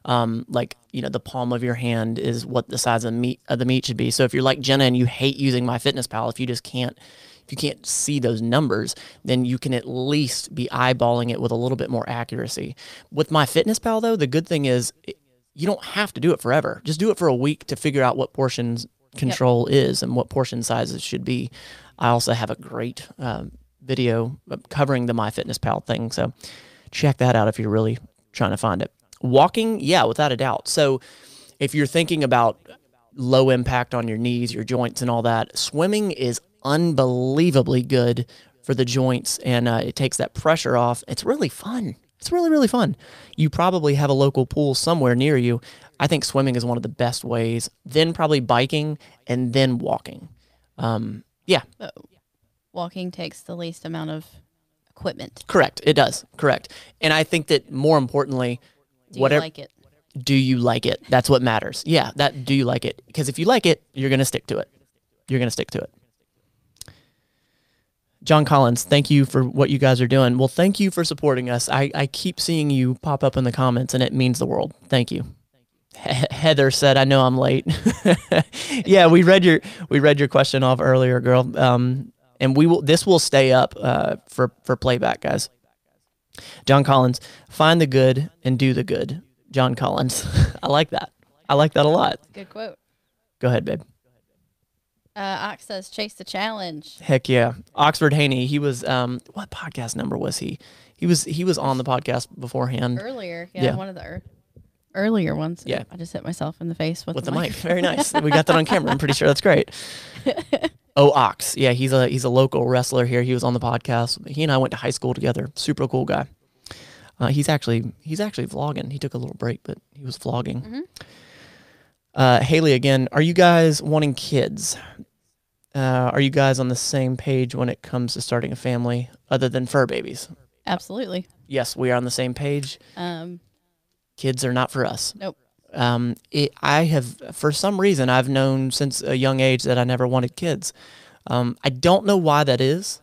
um, like you know the palm of your hand is what the size of meat of the meat should be. So if you're like Jenna and you hate using MyFitnessPal, if you just can't if you can't see those numbers, then you can at least be eyeballing it with a little bit more accuracy. With MyFitnessPal though, the good thing is it, you don't have to do it forever. Just do it for a week to figure out what portions control is and what portion sizes should be. I also have a great um, video covering the MyFitnessPal thing, so check that out if you're really trying to find it. Walking, yeah, without a doubt. So if you're thinking about low impact on your knees, your joints, and all that, swimming is unbelievably good for the joints and uh, it takes that pressure off. It's really fun. It's really, really fun. You probably have a local pool somewhere near you. I think swimming is one of the best ways, then probably biking, and then walking. Um, yeah, But walking takes the least amount of equipment. correct. It does. Correct. And I think that more importantly, Do whatever you like it? do you like it? That's what matters. Yeah, that do you like it? Because if you like it, you're going to stick to it. You're going to stick to it. John Collins, thank you for what you guys are doing. Well, thank you for supporting us. I, I keep seeing you pop up in the comments and it means the world. Thank you. He- Heather said, "I know I'm late." yeah, we read your we read your question off earlier, girl. Um, and we will this will stay up uh, for for playback, guys. John Collins, find the good and do the good. John Collins, I like that. I like that a lot. Good quote. Go ahead, babe. Uh, Ox says, chase the challenge. Heck yeah, Oxford Haney. He was um, what podcast number was he? He was he was on the podcast beforehand Earlier. Yeah. Yeah. One of the earlier ones. Yeah. I just hit myself in the face with, with the, the mic. Very nice. We got that on camera. I'm pretty sure that's great. Oh, Ox. Yeah, he's a he's a local wrestler here. He was on the podcast. He and I went to high school together. Super cool guy. Uh, he's actually he's actually vlogging. He took a little break, but he was vlogging. Uh, Haley, again, are you guys wanting kids? Uh, are you guys on the same page when it comes to starting a family, other than fur babies? Absolutely. Yes, we are on the same page. Um, Kids are not for us. nope. um, it, I have, for some reason, I've known since a young age that I never wanted kids. Um, I don't know why that is.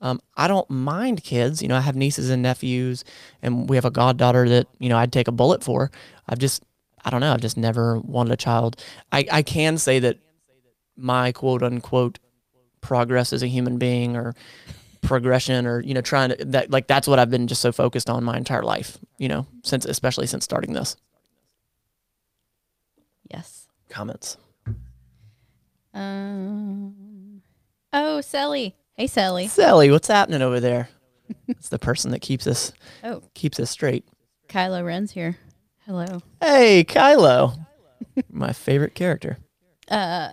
Um, I don't mind kids. You know, I have nieces and nephews, and we have a goddaughter that you know I'd take a bullet for. I've just, I don't know. I've just never wanted a child. I, I can say that my quote unquote progress as a human being or progression or, you know, trying to, that like that's what I've been just so focused on my entire life, you know, since, especially since starting this. Yes. Comments. Um. Oh, Sally. Hey, Sally. Sally, what's happening over there? it's the person that keeps us, Oh, keeps us straight. Kylo Ren's here. Hello. Hey, Kylo. my favorite character. Uh,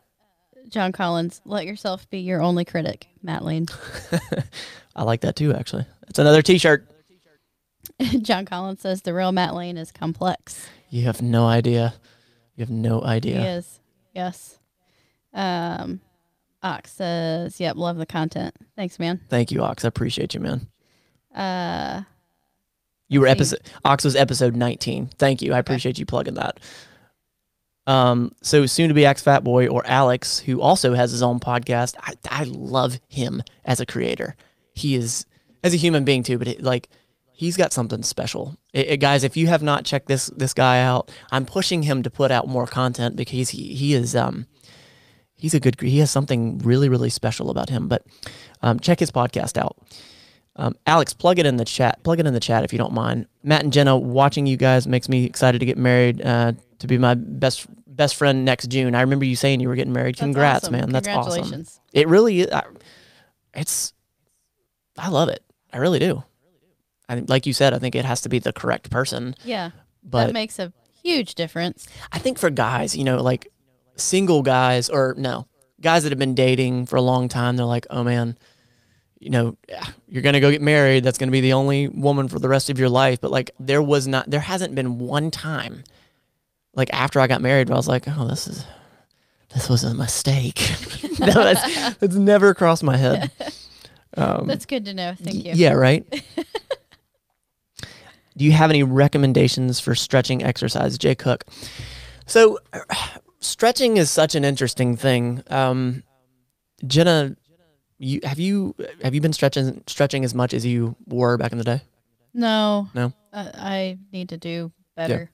John Collins, let yourself be your only critic, Matt Lane. I like that too, actually. It's another t shirt. John Collins says the real Matt Lane is complex. You have no idea. You have no idea. He is. Yes. Um, Ox says, "Yep, love the content. Thanks, man." Thank you, Ox. I appreciate you, man. Uh, You were episode Ox was episode 19. Thank you. I appreciate you plugging that. Um, so soon to be ex Fat Boy or Alex, who also has his own podcast. I, I love him as a creator. He is as a human being too, but it, like he's got something special. It- it- guys, if you have not checked this this guy out, I'm pushing him to put out more content because he he is um he's a good he has something really really special about him. But um, check his podcast out. Um, Alex, plug it in the chat. Plug it in the chat if you don't mind. Matt and Jenna, watching you guys makes me excited to get married. Uh, to be my best best friend next June. I remember you saying you were getting married. that's Congrats, awesome. man. That's awesome. Congratulations. It really, is- I, it's, I love it. I really do. I think, like you said, I think it has to be the correct person. Yeah, But that makes a huge difference. I think for guys, you know, like single guys or no, guys that have been dating for a long time, they're like, oh man, you know, you're going to go get married. That's going to be the only woman for the rest of your life. But like, there was not, there hasn't been one time, like after I got married, I was like, oh, this is, this was a mistake. no, that's, that's never crossed my head. Um, That's good to know. Thank you. yeah, right. Do you have any recommendations for stretching exercise, Jay Cook? So, stretching is such an interesting thing. Um, Jenna, you have you have you been stretching stretching as much as you were back in the day? No. No? Uh, I need to do better.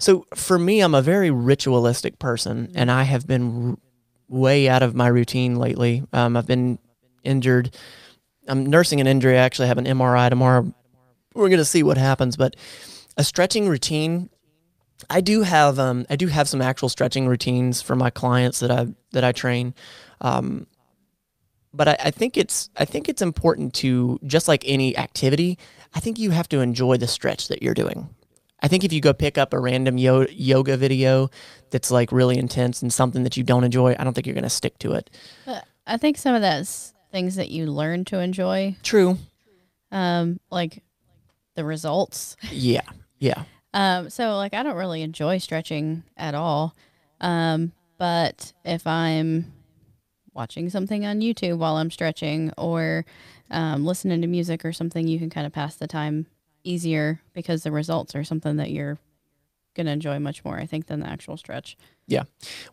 So for me, I'm a very ritualistic person, and I have been r- way out of my routine lately. Um, I've been injured. I'm nursing an injury. I actually have an MRI tomorrow. We're gonna see what happens, but a stretching routine. I do have um, I do have some actual stretching routines for my clients that I that I train. Um, but I, I think it's I think it's important to just like any activity. I think you have to enjoy the stretch that you're doing. I think if you go pick up a random yo- yoga video that's like really intense and something that you don't enjoy, I don't think you're going to stick to it. But I think some of that's things that you learn to enjoy, True. um, like the results. Yeah. Yeah. Um, so like I don't really enjoy stretching at all. Um, but if I'm watching something on YouTube while I'm stretching or um, listening to music or something, you can kind of pass the time easier because the results are something that you're gonna enjoy much more, I think, than the actual stretch. Yeah.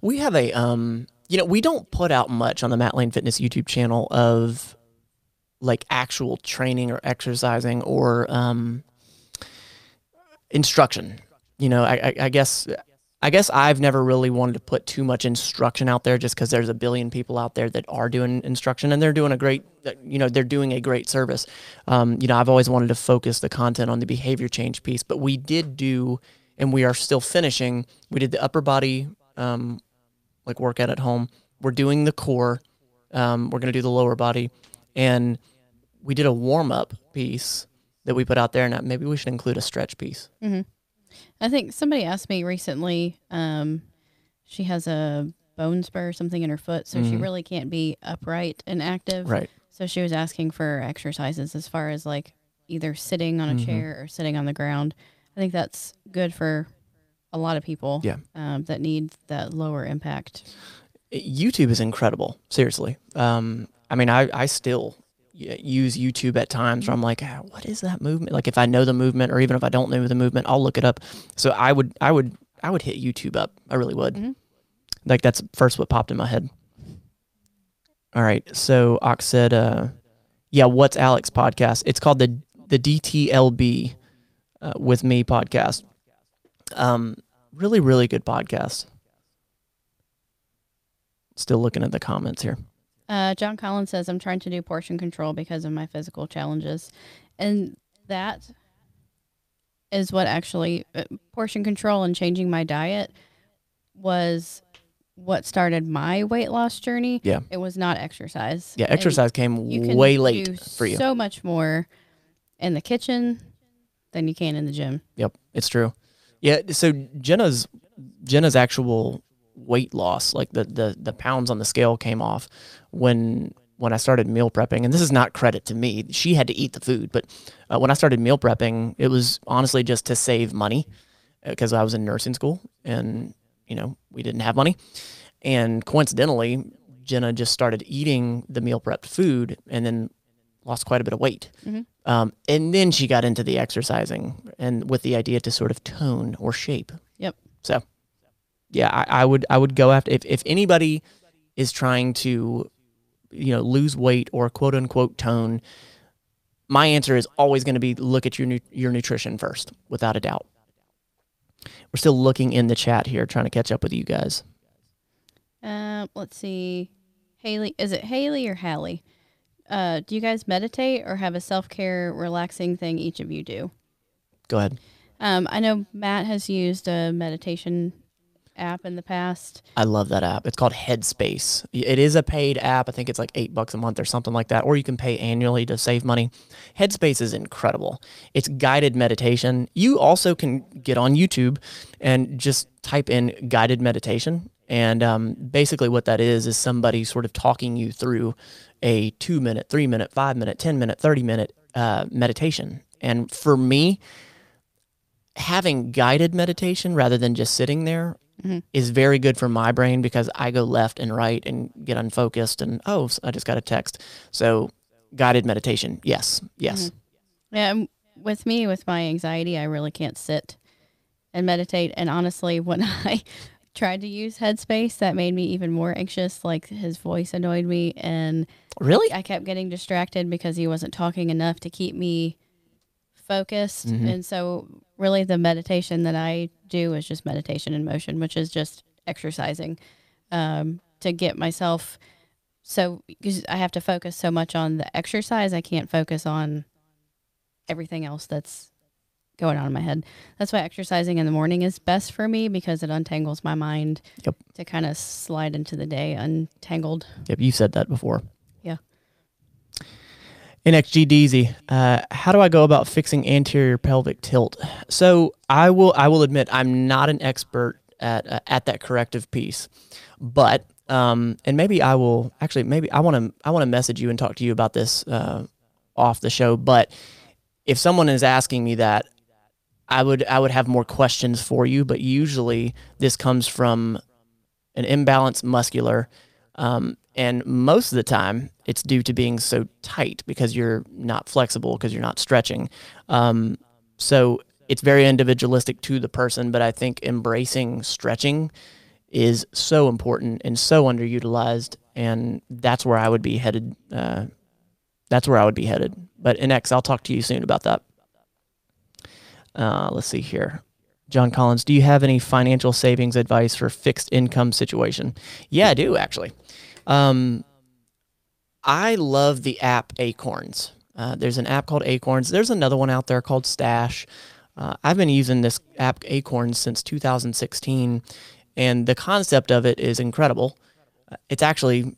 We have a um you know, we don't put out much on the Matt Lane Fitness YouTube channel of like actual training or exercising or um instruction. You know, I, I, I guess I guess I've never really wanted to put too much instruction out there just because there's a billion people out there that are doing instruction and they're doing a great, you know, they're doing a great service. Um, you know, I've always wanted to focus the content on the behavior change piece, but we did do, and we are still finishing. We did the upper body, um, like workout at home. We're doing the core. Um, we're gonna do the lower body, and we did a warm up piece that we put out there, and maybe we should include a stretch piece. I think somebody asked me recently. Um, she has a bone spur or something in her foot, so she really can't be upright and active. Right. So she was asking for exercises as far as like either sitting on a Mm-hmm. chair or sitting on the ground. I think that's good for a lot of people. Yeah. Um, that need that lower impact. YouTube is incredible. Seriously. Um, I mean, I, I still use YouTube at times where I'm like, ah, what is that movement? Like if I know the movement or even if I don't know the movement, I'll look it up. So I would, I would, I would hit YouTube up. I really would. Mhm. Like that's first what popped in my head. All right. So Ox said, uh, yeah, what's Alex podcast? It's called the, the DTLB uh, with me podcast. Um, really, really good podcast. Still looking at the comments here. Uh, John Collins says, I'm trying to do portion control because of my physical challenges. And that is what actually, uh, portion control and changing my diet was what started my weight loss journey. Yeah. It was not exercise. Yeah, And exercise came you can way late for you. So much more in the kitchen than you can in the gym. Yep, it's true. Yeah, so Jenna's Jenna's actual weight loss, like the the the pounds on the scale came off when when I started meal prepping, and this is not credit to me. She had to eat the food, but uh, when I started meal prepping, it was honestly just to save money because I was in nursing school and you know we didn't have money, and coincidentally, Jenna just started eating the meal prepped food and then lost quite a bit of weight. Um, and then she got into the exercising and with the idea to sort of tone or shape. Yep. So, yeah, I, I would I would go after if if anybody is trying to, you know, lose weight or quote unquote tone. My answer is always going to be look at your nu- your nutrition first, without a doubt. We're still looking in the chat here, trying to catch up with you guys. Uh, let's see. Haley, is it Haley or Hallie? Uh, do you guys meditate or have a self care relaxing thing each of you do? Go ahead. Um, I know Matt has used a meditation app in the past. I love that app. It's called Headspace. It is a paid app. I think it's like eight bucks a month or something like that, or you can pay annually to save money. Headspace is incredible. It's guided meditation. You also can get on YouTube and just type in guided meditation. And um, basically, what that is is somebody sort of talking you through a two minute, three minute, five minute, 10 minute, 30 minute uh, meditation. And for me, having guided meditation rather than just sitting there is very good for my brain because I go left and right and get unfocused and oh I just got a text. So guided meditation, yes, yes, Yeah, and with me, with my anxiety, I really can't sit and meditate. And honestly, when I tried to use Headspace, that made me even more anxious. Like his voice annoyed me, and really. I kept getting distracted because he wasn't talking enough to keep me focused. Mm-hmm. And so, really, the meditation that I do is just meditation in motion, which is just exercising um, to get myself. So, because I have to focus so much on the exercise, I can't focus on everything else that's going on in my head. That's why exercising in the morning is best for me because it untangles my mind Yep. to kind of slide into the day untangled. Yep, you said that before. Yeah. NXG uh, how do I go about fixing anterior pelvic tilt? So I will I will admit I'm not an expert at uh, at that corrective piece, but um, and maybe I will actually maybe I want to I want to message you and talk to you about this uh, off the show. But if someone is asking me that, I would I would have more questions for you. But usually this comes from an imbalanced muscular. Um, and most of the time, it's due to being so tight because you're not flexible because you're not stretching. Um, so it's very individualistic to the person, but I think embracing stretching is so important and so underutilized, and that's where I would be headed. Uh, that's where I would be headed. But NX, I'll talk to you soon about that. Uh, let's see here. John Collins, do you have any financial savings advice for fixed income situation? Yeah, I do actually. Um, I love the app Acorns. Uh, there's an app called Acorns. There's another one out there called Stash. Uh, I've been using this app Acorns since 2016, and the concept of it is incredible. Uh, It's actually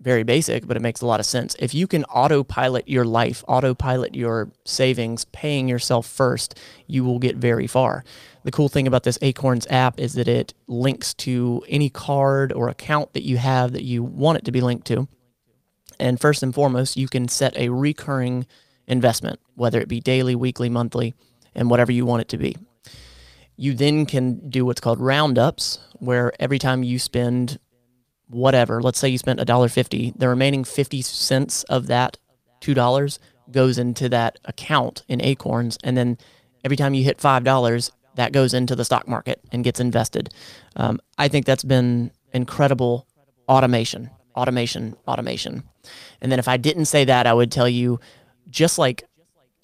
very basic, but it makes a lot of sense. If you can autopilot your life, autopilot your savings, paying yourself first, you will get very far. The cool thing about this Acorns app is that it links to any card or account that you have that you want it to be linked to. And first and foremost, you can set a recurring investment, whether it be daily, weekly, monthly, and whatever you want it to be. You then can do what's called roundups, where every time you spend whatever, let's say you spent $1.50, the remaining 50 cents of that $2 goes into that account in Acorns. And then every time you hit $5, that goes into the stock market and gets invested. Um, I think that's been incredible automation, automation, automation. And then if I didn't say that, I would tell you just like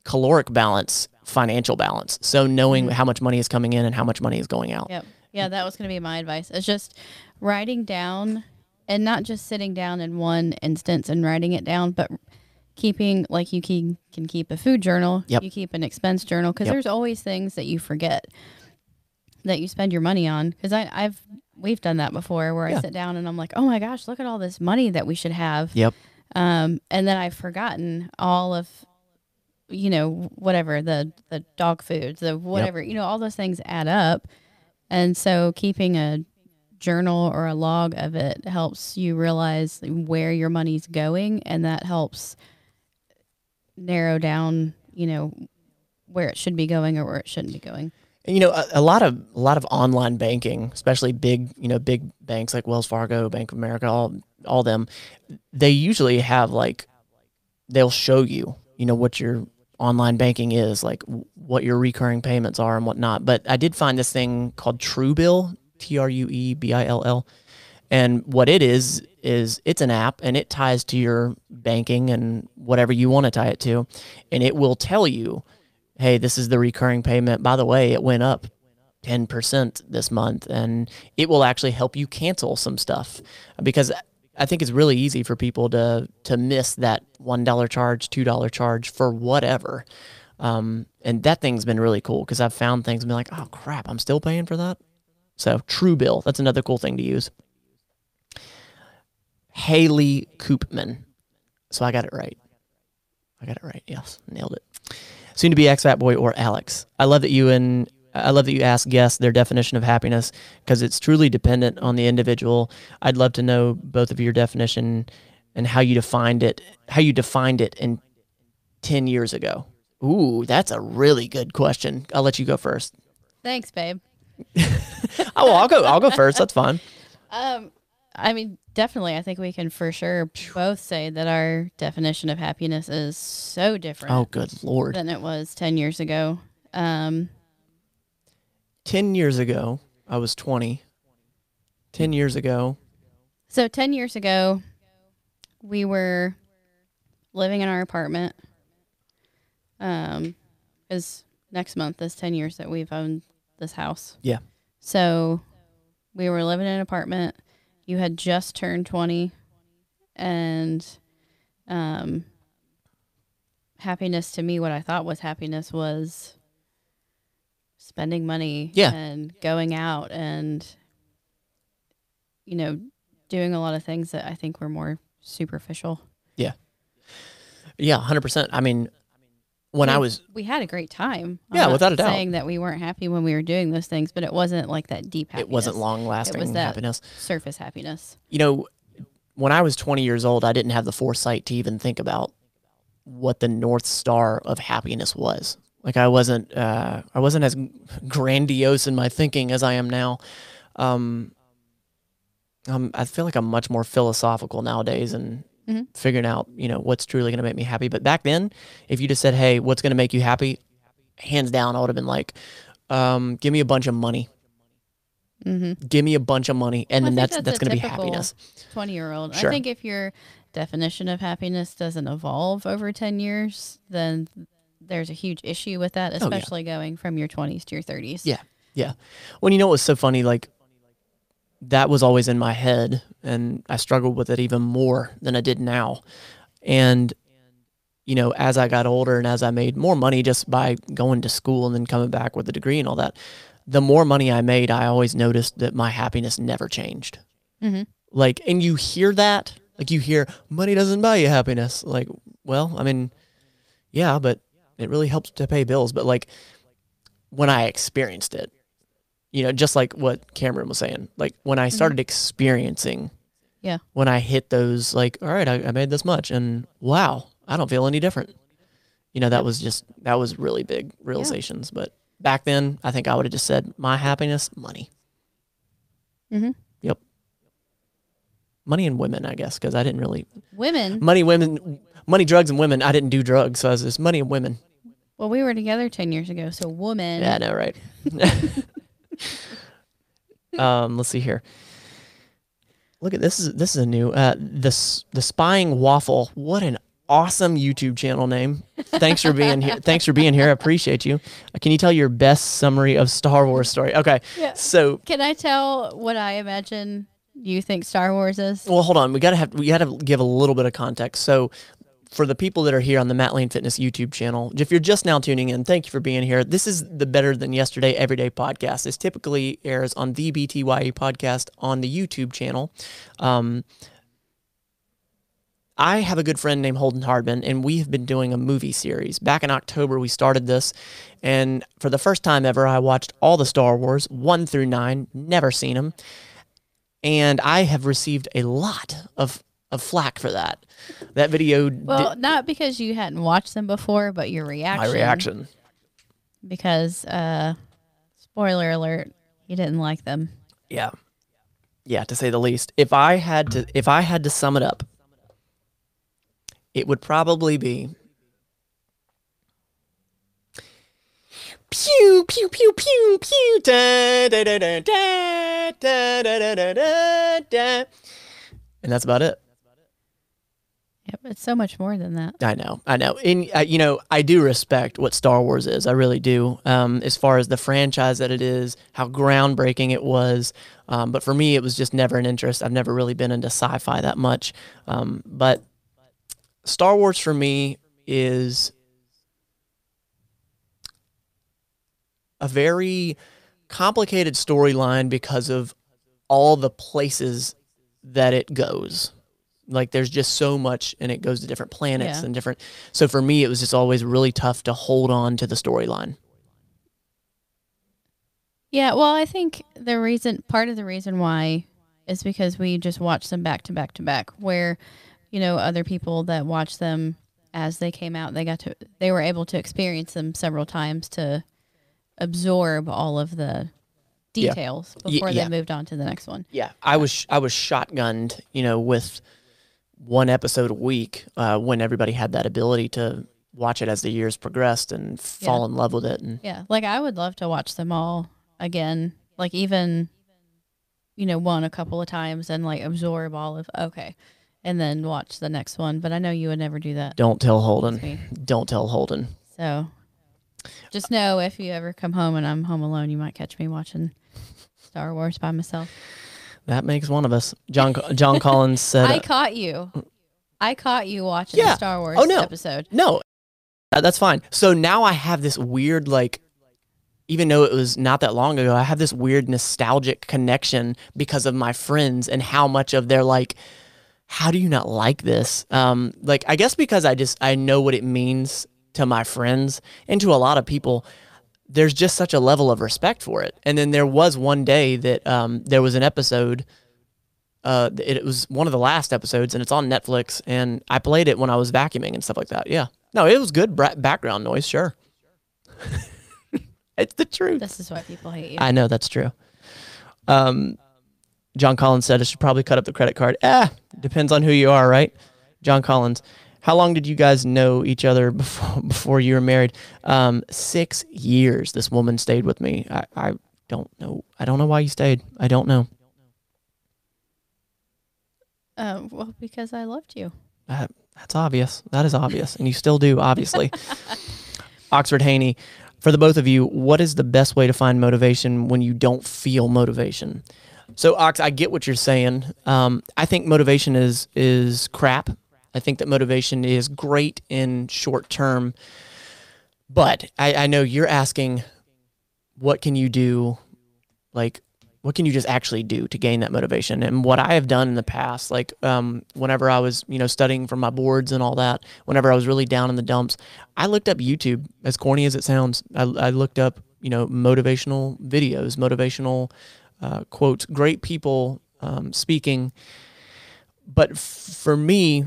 caloric balance, financial balance. So knowing how much money is coming in and how much money is going out. Yep. Yeah, that was going to be my advice. It's just writing down and not just sitting down in one instance and writing it down, but keeping like you can, can keep a food journal, Yep. you keep an expense journal because Yep. there's always things that you forget that you spend your money on. Because I I've we've done that before where Yeah. I sit down and I'm like, oh my gosh, look at all this money that we should have. Yep. Um, and then I've forgotten all of you know whatever the the dog foods the whatever you know all those things add up and so keeping a journal or a log of it helps you realize where your money's going and that helps narrow down you know where it should be going or where it shouldn't be going And, you know, a, a lot of a lot of online banking, especially big, you know, big banks like Wells Fargo, Bank of America, all all them, they usually have like they'll show you, you know, what your online banking is, like what your recurring payments are and whatnot. But I did find this thing called Truebill, T R U E B I L L. And what it is is it's an app and it ties to your banking and whatever you want to tie it to, and it will tell you hey, this is the recurring payment. By the way, it went up 10% this month and it will actually help you cancel some stuff because I think it's really easy for people to to miss that $1 charge, $2 charge for whatever. Um, and that thing's been really cool because I've found things and been like, oh crap, I'm still paying for that. So Truebill, that's another cool thing to use. Haley Koopman. So I got it right. I got it right. Yes, nailed it soon to be fat boy or Alex. I love that you and I love that you ask guests their definition of happiness because it's truly dependent on the individual. I'd love to know both of your definition and how you defined it, how you defined it in 10 years ago. Ooh, that's a really good question. I'll let you go first. thanks babe Oh, well, I'll go. I'll go first. That's fine. um i mean definitely i think we can for sure both say that our definition of happiness is so different Oh, good lord. than it was 10 years ago. Um, 10 years ago, I was 20. 10 years ago, so 10 years ago, we were living in our apartment. Um, because next month is 10 years that we've owned this house. Yeah. So we were living in an apartment. You had just turned 20 and, um, happiness to me, what I thought was happiness was spending money Yeah. and going out and, you know, doing a lot of things that I think were more superficial. Yeah. Yeah, 100%. I mean, when I was we had a great time. I'm Yeah, without a doubt. Saying that we weren't happy when we were doing those things, but it wasn't like that deep happiness. it wasn't long lasting It was that- happiness. surface happiness. You know, when I was 20 years old, I didn't have the foresight to even think about what the north star of happiness was. Like I wasn't, uh, I wasn't as grandiose in my thinking as I am now. Um, um, I feel like I'm much more philosophical nowadays and Mhm. figuring out, you know, what's truly going to make me happy. But back then, if you just said, "Hey, what's going to make you happy?" hands down, I would have been like, um, "Give me a bunch of money. Mm-hmm. Give me a bunch of money, and Well, then that's that's that's going to be happiness." Twenty year old. Sure. I think if your definition of happiness doesn't evolve over ten years, then there's a huge issue with that, Oh, yeah. especially going from your twenties to your thirties. Yeah. Yeah. Well, you know what's so funny? Like that was always in my head, and I struggled with it even more than I did now. And you know, as I got older and as I made more money just by going to school and then coming back with a degree and all that, the more money I made, I always noticed that my happiness never changed. Mhm. Like, and you hear that, like you hear money doesn't buy you happiness. Like, well, I mean, yeah, but it really helps to pay bills. But like when I experienced it, you know, just like what Cameron was saying, like when I started experiencing, Yeah. when I hit those, like, all right, I, I made this much, and wow, I don't feel any different. You know, that was just that was really big realizations. But back then, I think I would have just said, my happiness, money. Mhm. Yep. Money and women, I guess, because I didn't really Women. money, women, money, drugs, and women. I didn't do drugs, so I was just money and women. Well, we were together ten years ago, so woman. Yeah, I know, right? um, let's see here. Look at this is this is a new uh the the spying waffle. What an awesome YouTube channel name. Thanks for being here. Thanks for being here. I appreciate you. Uh, Can you tell your best summary of Star Wars story? Okay. Yeah. So, Can I tell what I imagine you think Star Wars is? well, hold on. We gotta have we gotta give a little bit of context. So, for the people that are here on the Matt Lane Fitness YouTube channel, if you're just now tuning in, thank you for being here. This is the Better Than Yesterday Everyday podcast. This typically airs on the BTYE podcast on the YouTube channel. Um, I have a good friend named Holden Hardman, and we have been doing a movie series. Back in October, we started this, and for the first time ever, I watched all the Star Wars, one through nine, never seen them. And I have received a lot of, of flack for that. That video, Well, not because you hadn't watched them before, but your reaction. my reaction. Because, uh, spoiler alert, you didn't like them. Yeah. Yeah, to say the least. If I had to if I had to sum it up, it would probably be pew pew pew pew pew da da da da da da da da da da and that's about it. Yep, it's so much more than that. I know, I know, and uh, you know, I do respect what Star Wars is. I really do. Um, as far as the franchise that it is, how groundbreaking it was. Um, but for me, it was just never an interest. I've never really been into sci-fi that much. Um, but Star Wars for me is a very complicated storyline because of all the places that it goes. Like there's just so much and it goes to different planets Yeah. and different so for me it was just always really tough to hold on to the storyline. Yeah, well, I think the reason, part of the reason why is because we just watch them back to back to back, where, you know, other people that watch them as they came out, they got to, they were able to experience them several times to absorb all of the details Y- before yeah. they moved on to the next one. Yeah, I was I was shotgunned, you know, with one episode a week uh, when everybody had that ability to watch it as the years progressed and fall in love with it. And Yeah, like I would love to watch them all again, like even, you know, one a couple of times and like absorb all of, okay, and then watch the next one. But I know you would never do that. don't tell Holden. Don't tell Holden. So just know if you ever come home and I'm home alone, you might catch me watching Star Wars by myself. That makes one of us. John John Collins said, I caught you. I caught you watching Yeah. the Star Wars Oh, no. episode. No, that- that's fine. So now I have this weird, like, even though it was not that long ago, I have this weird nostalgic connection because of my friends and how much of their, like, how do you not like this? Um, like, I guess because I just, I know what it means to my friends and to a lot of people. There's just such a level of respect for it. And then there was one day that um, there was an episode uh, it, it was one of the last episodes, and it's on Netflix. And I played it when I was vacuuming and stuff like that. Yeah, no, it was good background noise. Sure, it's the truth. This is why people hate you. I know that's true. Um, John Collins said I should probably cut up the credit card. Ah, depends on who you are, right? John Collins. How long did you guys know each other before before you were married? Um, six years. This woman stayed with me. I, I don't know. I don't know why you stayed. I don't know. Uh, well, because I loved you. Uh, that's obvious. That is obvious. And you still do, obviously. Oxford Haney, for the both of you, what is the best way to find motivation when you don't feel motivation? So, Ox, I get what you're saying. Um, I think motivation is is crap. I think that motivation is great in short term, but I, I know you're asking, what can you do, like what can you just actually do to gain that motivation? And what i have done in the past like um, whenever i was you know studying for my boards and all that whenever i was really down in the dumps i looked up youtube as corny as it sounds i, I looked up you know motivational videos motivational uh, quotes great people um, speaking. But for me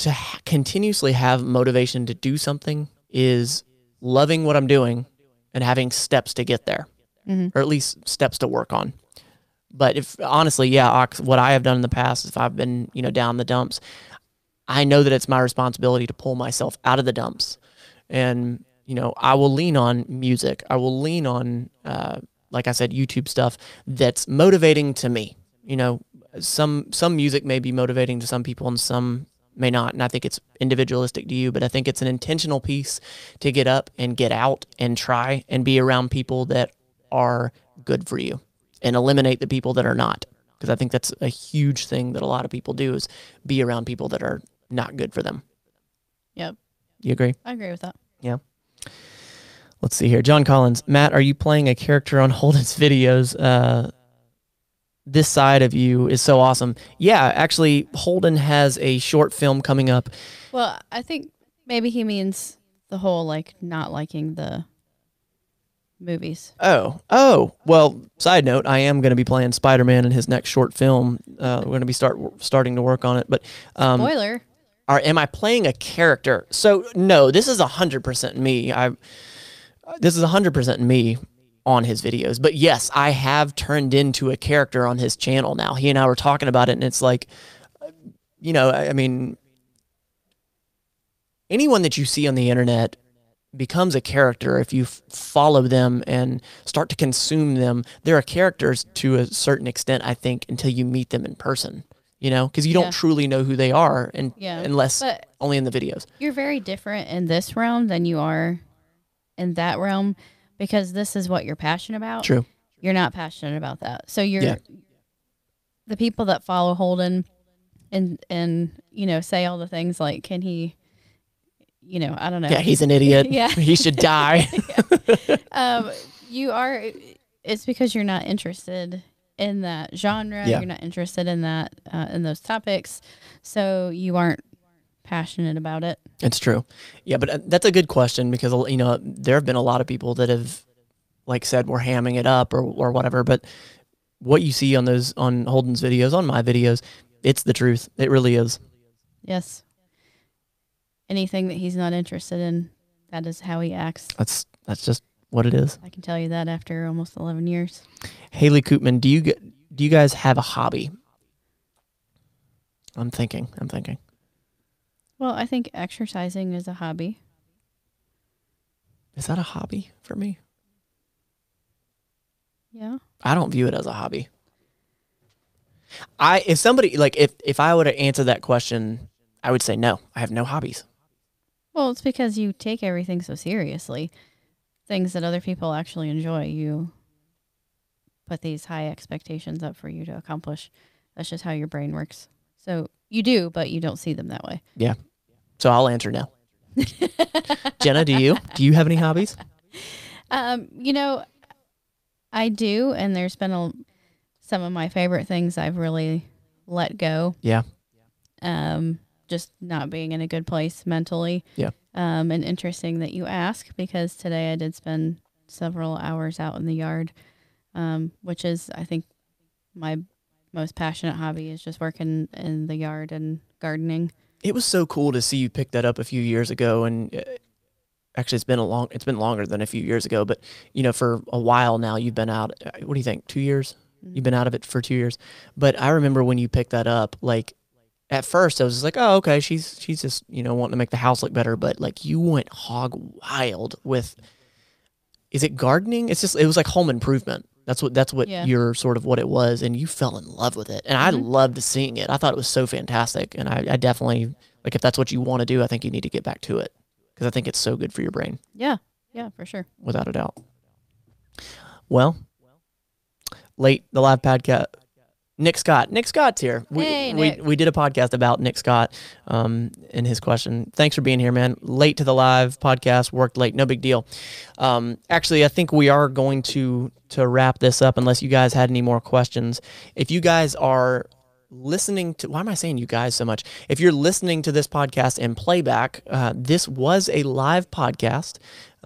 to ha- continuously have motivation to do something is loving what i'm doing and having steps to get there or at least steps to work on. But if honestly, yeah, Ox, what I have done in the past, if I've been, you know, down the dumps, I know that it's my responsibility to pull myself out of the dumps. And, you know, I will lean on music. I will lean on, uh, like I said, YouTube stuff that's motivating to me. You know, some some music may be motivating to some people and some may not. And I think it's individualistic to you, but I think it's an intentional piece to get up and get out and try and be around people that are good for you and eliminate the people that are not. Because I think that's a huge thing that a lot of people do is be around people that are not good for them. Yep. You agree? I agree with that. Yeah. Let's see here. John Collins. Matt, are you playing a character on Holden's videos? Uh, this side of you is so awesome. Yeah, actually, Holden has a short film coming up. Well, I think maybe he means the whole like not liking the movies. Oh, oh. Well, side note, I am going to be playing Spider Man in his next short film. Uh, we're going to be start starting to work on it. But um, Spoiler. are am I playing a character? So no, this is hundred percent me. I this is hundred percent me on his videos. But yes, I have turned into a character on his channel now. He and I were talking about it, and it's like, you know, I, I mean, anyone that you see on the internet becomes a character if you f- follow them and start to consume them. There are characters to a certain extent, I think, until you meet them in person. You know, because you don't Yeah. truly know who they are, and Yeah. unless But only in the videos. you're very different in this realm than you are in that realm because this is what you're passionate about. True. You're not passionate about that. So you're Yeah. the people that follow Holden and and you know say all the things like can he you know, I don't know. Yeah, he's an idiot. Yeah. he should die. um, you are. It's because you're not interested in that genre. Yeah. You're not interested in that uh, in those topics, so you aren't passionate about it. It's true. Yeah, but uh, that's a good question because you know there have been a lot of people that have, like, said we're hamming it up or or whatever. But what you see on those on Holden's videos, on my videos, it's the truth. It really is. Yes. Anything that he's not interested in, that is how he acts. That's that's just what it is. I can tell you that after almost 11 years. Haley Koopman, do you get do you guys have a hobby? I'm thinking. I'm thinking. Well, I think exercising is a hobby. Is that a hobby for me? Yeah. I don't view it as a hobby. I if somebody like if if I were to answer that question, I would say no. I have no hobbies. Well, it's because you take everything so seriously. Things that other people actually enjoy, you put these high expectations up for you to accomplish. That's just how your brain works. So you do, but you don't see them that way. So I'll answer now. Jenna, do you? Do you have any hobbies? Um, you know, I do, and there's been a, some of my favorite things I've really let go. Yeah. Um, just not being in a good place mentally. Yeah. Um, and interesting that you ask because today I did spend several hours out in the yard, um, which is I think my most passionate hobby is just working in the yard and gardening. It was so cool to see you pick that up a few years ago and uh, actually it's been a long it's been longer than a few years ago, but you know for a while now you've been out uh, what do you think? 2 years? You've been out of it for 2 years. But I remember when you picked that up like at first I was just like, "Oh, okay, she's she's just, you know, wanting to make the house look better." But like you went hog wild with is it gardening? It's just it was like home improvement. That's what that's what Yeah. your sort of what it was, and you fell in love with it. And I Mhm. loved seeing it. I thought it was so fantastic, and I, I definitely like if that's what you want to do. I think you need to get back to it because I think it's so good for your brain, Yeah. Yeah, for sure. without a doubt. Well, late the live podcast. Nick Scott. Nick Scott's here. We, Hey, we, we did a podcast about Nick Scott um, and his question. Thanks for being here, man. Late to the live podcast, worked late, no big deal. Um, actually, I think we are going to to wrap this up unless you guys had any more questions. If you guys are listening to, why am I saying you guys so much? If you're listening to this podcast in playback, uh, this was a live podcast.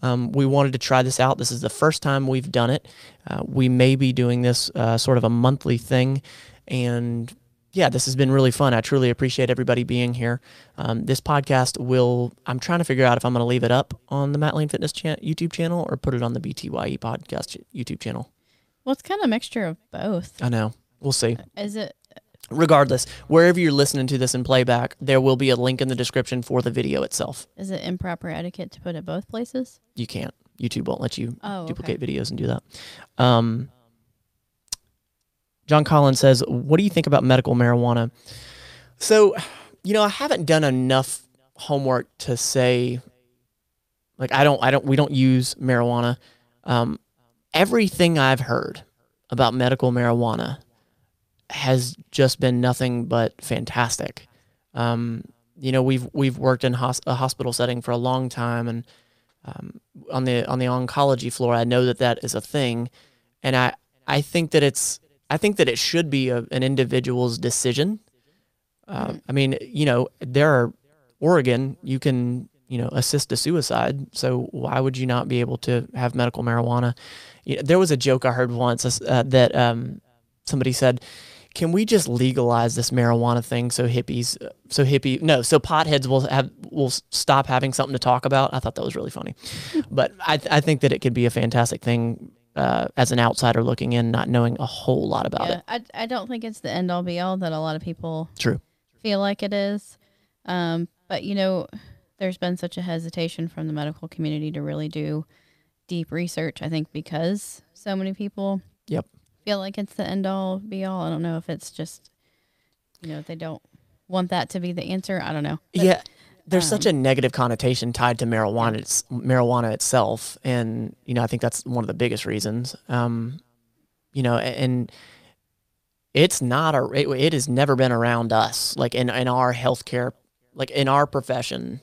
Um, we wanted to try this out. This is the first time we've done it. Uh, we may be doing this uh, sort of a monthly thing. And yeah, this has been really fun. I truly appreciate everybody being here. Um, this podcast will, I'm trying to figure out if I'm going to leave it up on the Matt Lane Fitness chan- YouTube channel or put it on the BTYE podcast YouTube channel. Well, it's kind of a mixture of both. I know. We'll see. Is it? Regardless, wherever you're listening to this in playback, there will be a link in the description for the video itself. Is it improper etiquette to put it both places? You can't. YouTube won't let you Oh, okay. duplicate videos and do that. Um, John Collins says, "What do you think about medical marijuana?" So, you know, I haven't done enough homework to say, like, I don't, I don't, we don't use marijuana. Um, everything I've heard about medical marijuana has just been nothing but fantastic. Um, you know, we've we've worked in hos- a hospital setting for a long time, and um, on the on the oncology floor, I know that that is a thing, and I I think that it's I think that it should be a, an individual's decision. Uh, I mean, you know, there are Oregon, you can you know assist a suicide, so why would you not be able to have medical marijuana? You know, there was a joke I heard once uh, that um, somebody said can we just legalize this marijuana thing so hippies so hippie no so potheads will have will stop having something to talk about? I thought that was really funny. But I, I think that it could be a fantastic thing uh, as an outsider looking in not knowing a whole lot about yeah, it I, I don't think it's the end all be all that a lot of people true. feel like it is. Um, but you know there's been such a hesitation from the medical community to really do deep research i think because so many people yep feel like it's the end all be all. I don't know if it's just, you know, they don't want that to be the answer. I don't know. But, yeah. There's um, such a negative connotation tied to marijuana, it's, marijuana itself. And, you know, I think that's one of the biggest reasons. Um, you know, and it's not a, it, it has never been around us, like in, in our healthcare, like in our profession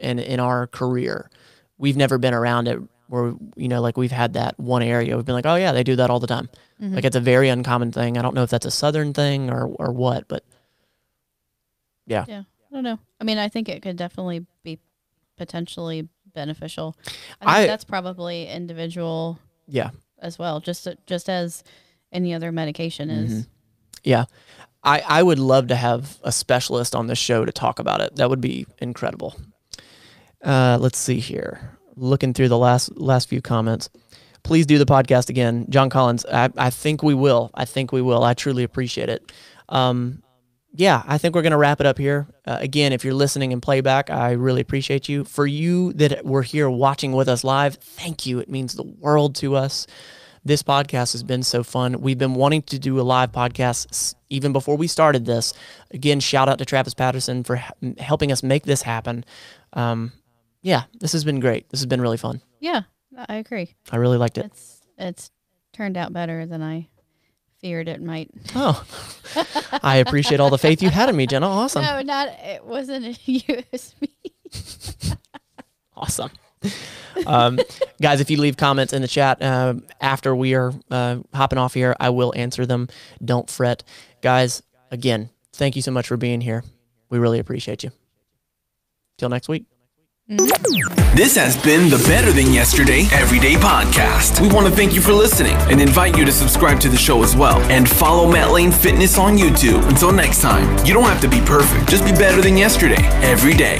and in our career. We've never been around it where you know like we've had that one area we've been like oh yeah they do that all the time. Mm-hmm. like it's a very uncommon thing. I don't know if that's a southern thing or or what but yeah. Yeah. I don't know. I mean i think it could definitely be potentially beneficial. I, I that's probably individual yeah. as well just just as any other medication is. Mm-hmm. yeah. I i would love to have a specialist on the show to talk about it. That would be incredible. Uh let's see here looking through the last last few comments. Please do the podcast again, John Collins. I, I think we will. I think we will. I truly appreciate it. Um, yeah, I think we're going to wrap it up here. Uh, again, if you're listening in playback, I really appreciate you. For you that were here watching with us live, thank you. It means the world to us. This podcast has been so fun. We've been wanting to do a live podcast even before we started this. Again, shout out to Travis Patterson for helping us make this happen. Um, yeah, this has been great. This has been really fun. Yeah, I agree. I really liked it. It's it's turned out better than I feared it might. Oh, I appreciate all the faith you had in me, Jenna. Awesome. No, not it wasn't you. It was me. awesome. Um, guys, if you leave comments in the chat uh, after we are uh, hopping off here, I will answer them. Don't fret, guys. Again, thank you so much for being here. We really appreciate you. Till next week. This has been the Better Than Yesterday Everyday Podcast. We want to thank you for listening and invite you to subscribe to the show as well. And follow Matt Lane Fitness on YouTube. Until next time, you don't have to be perfect, just be better than yesterday every day.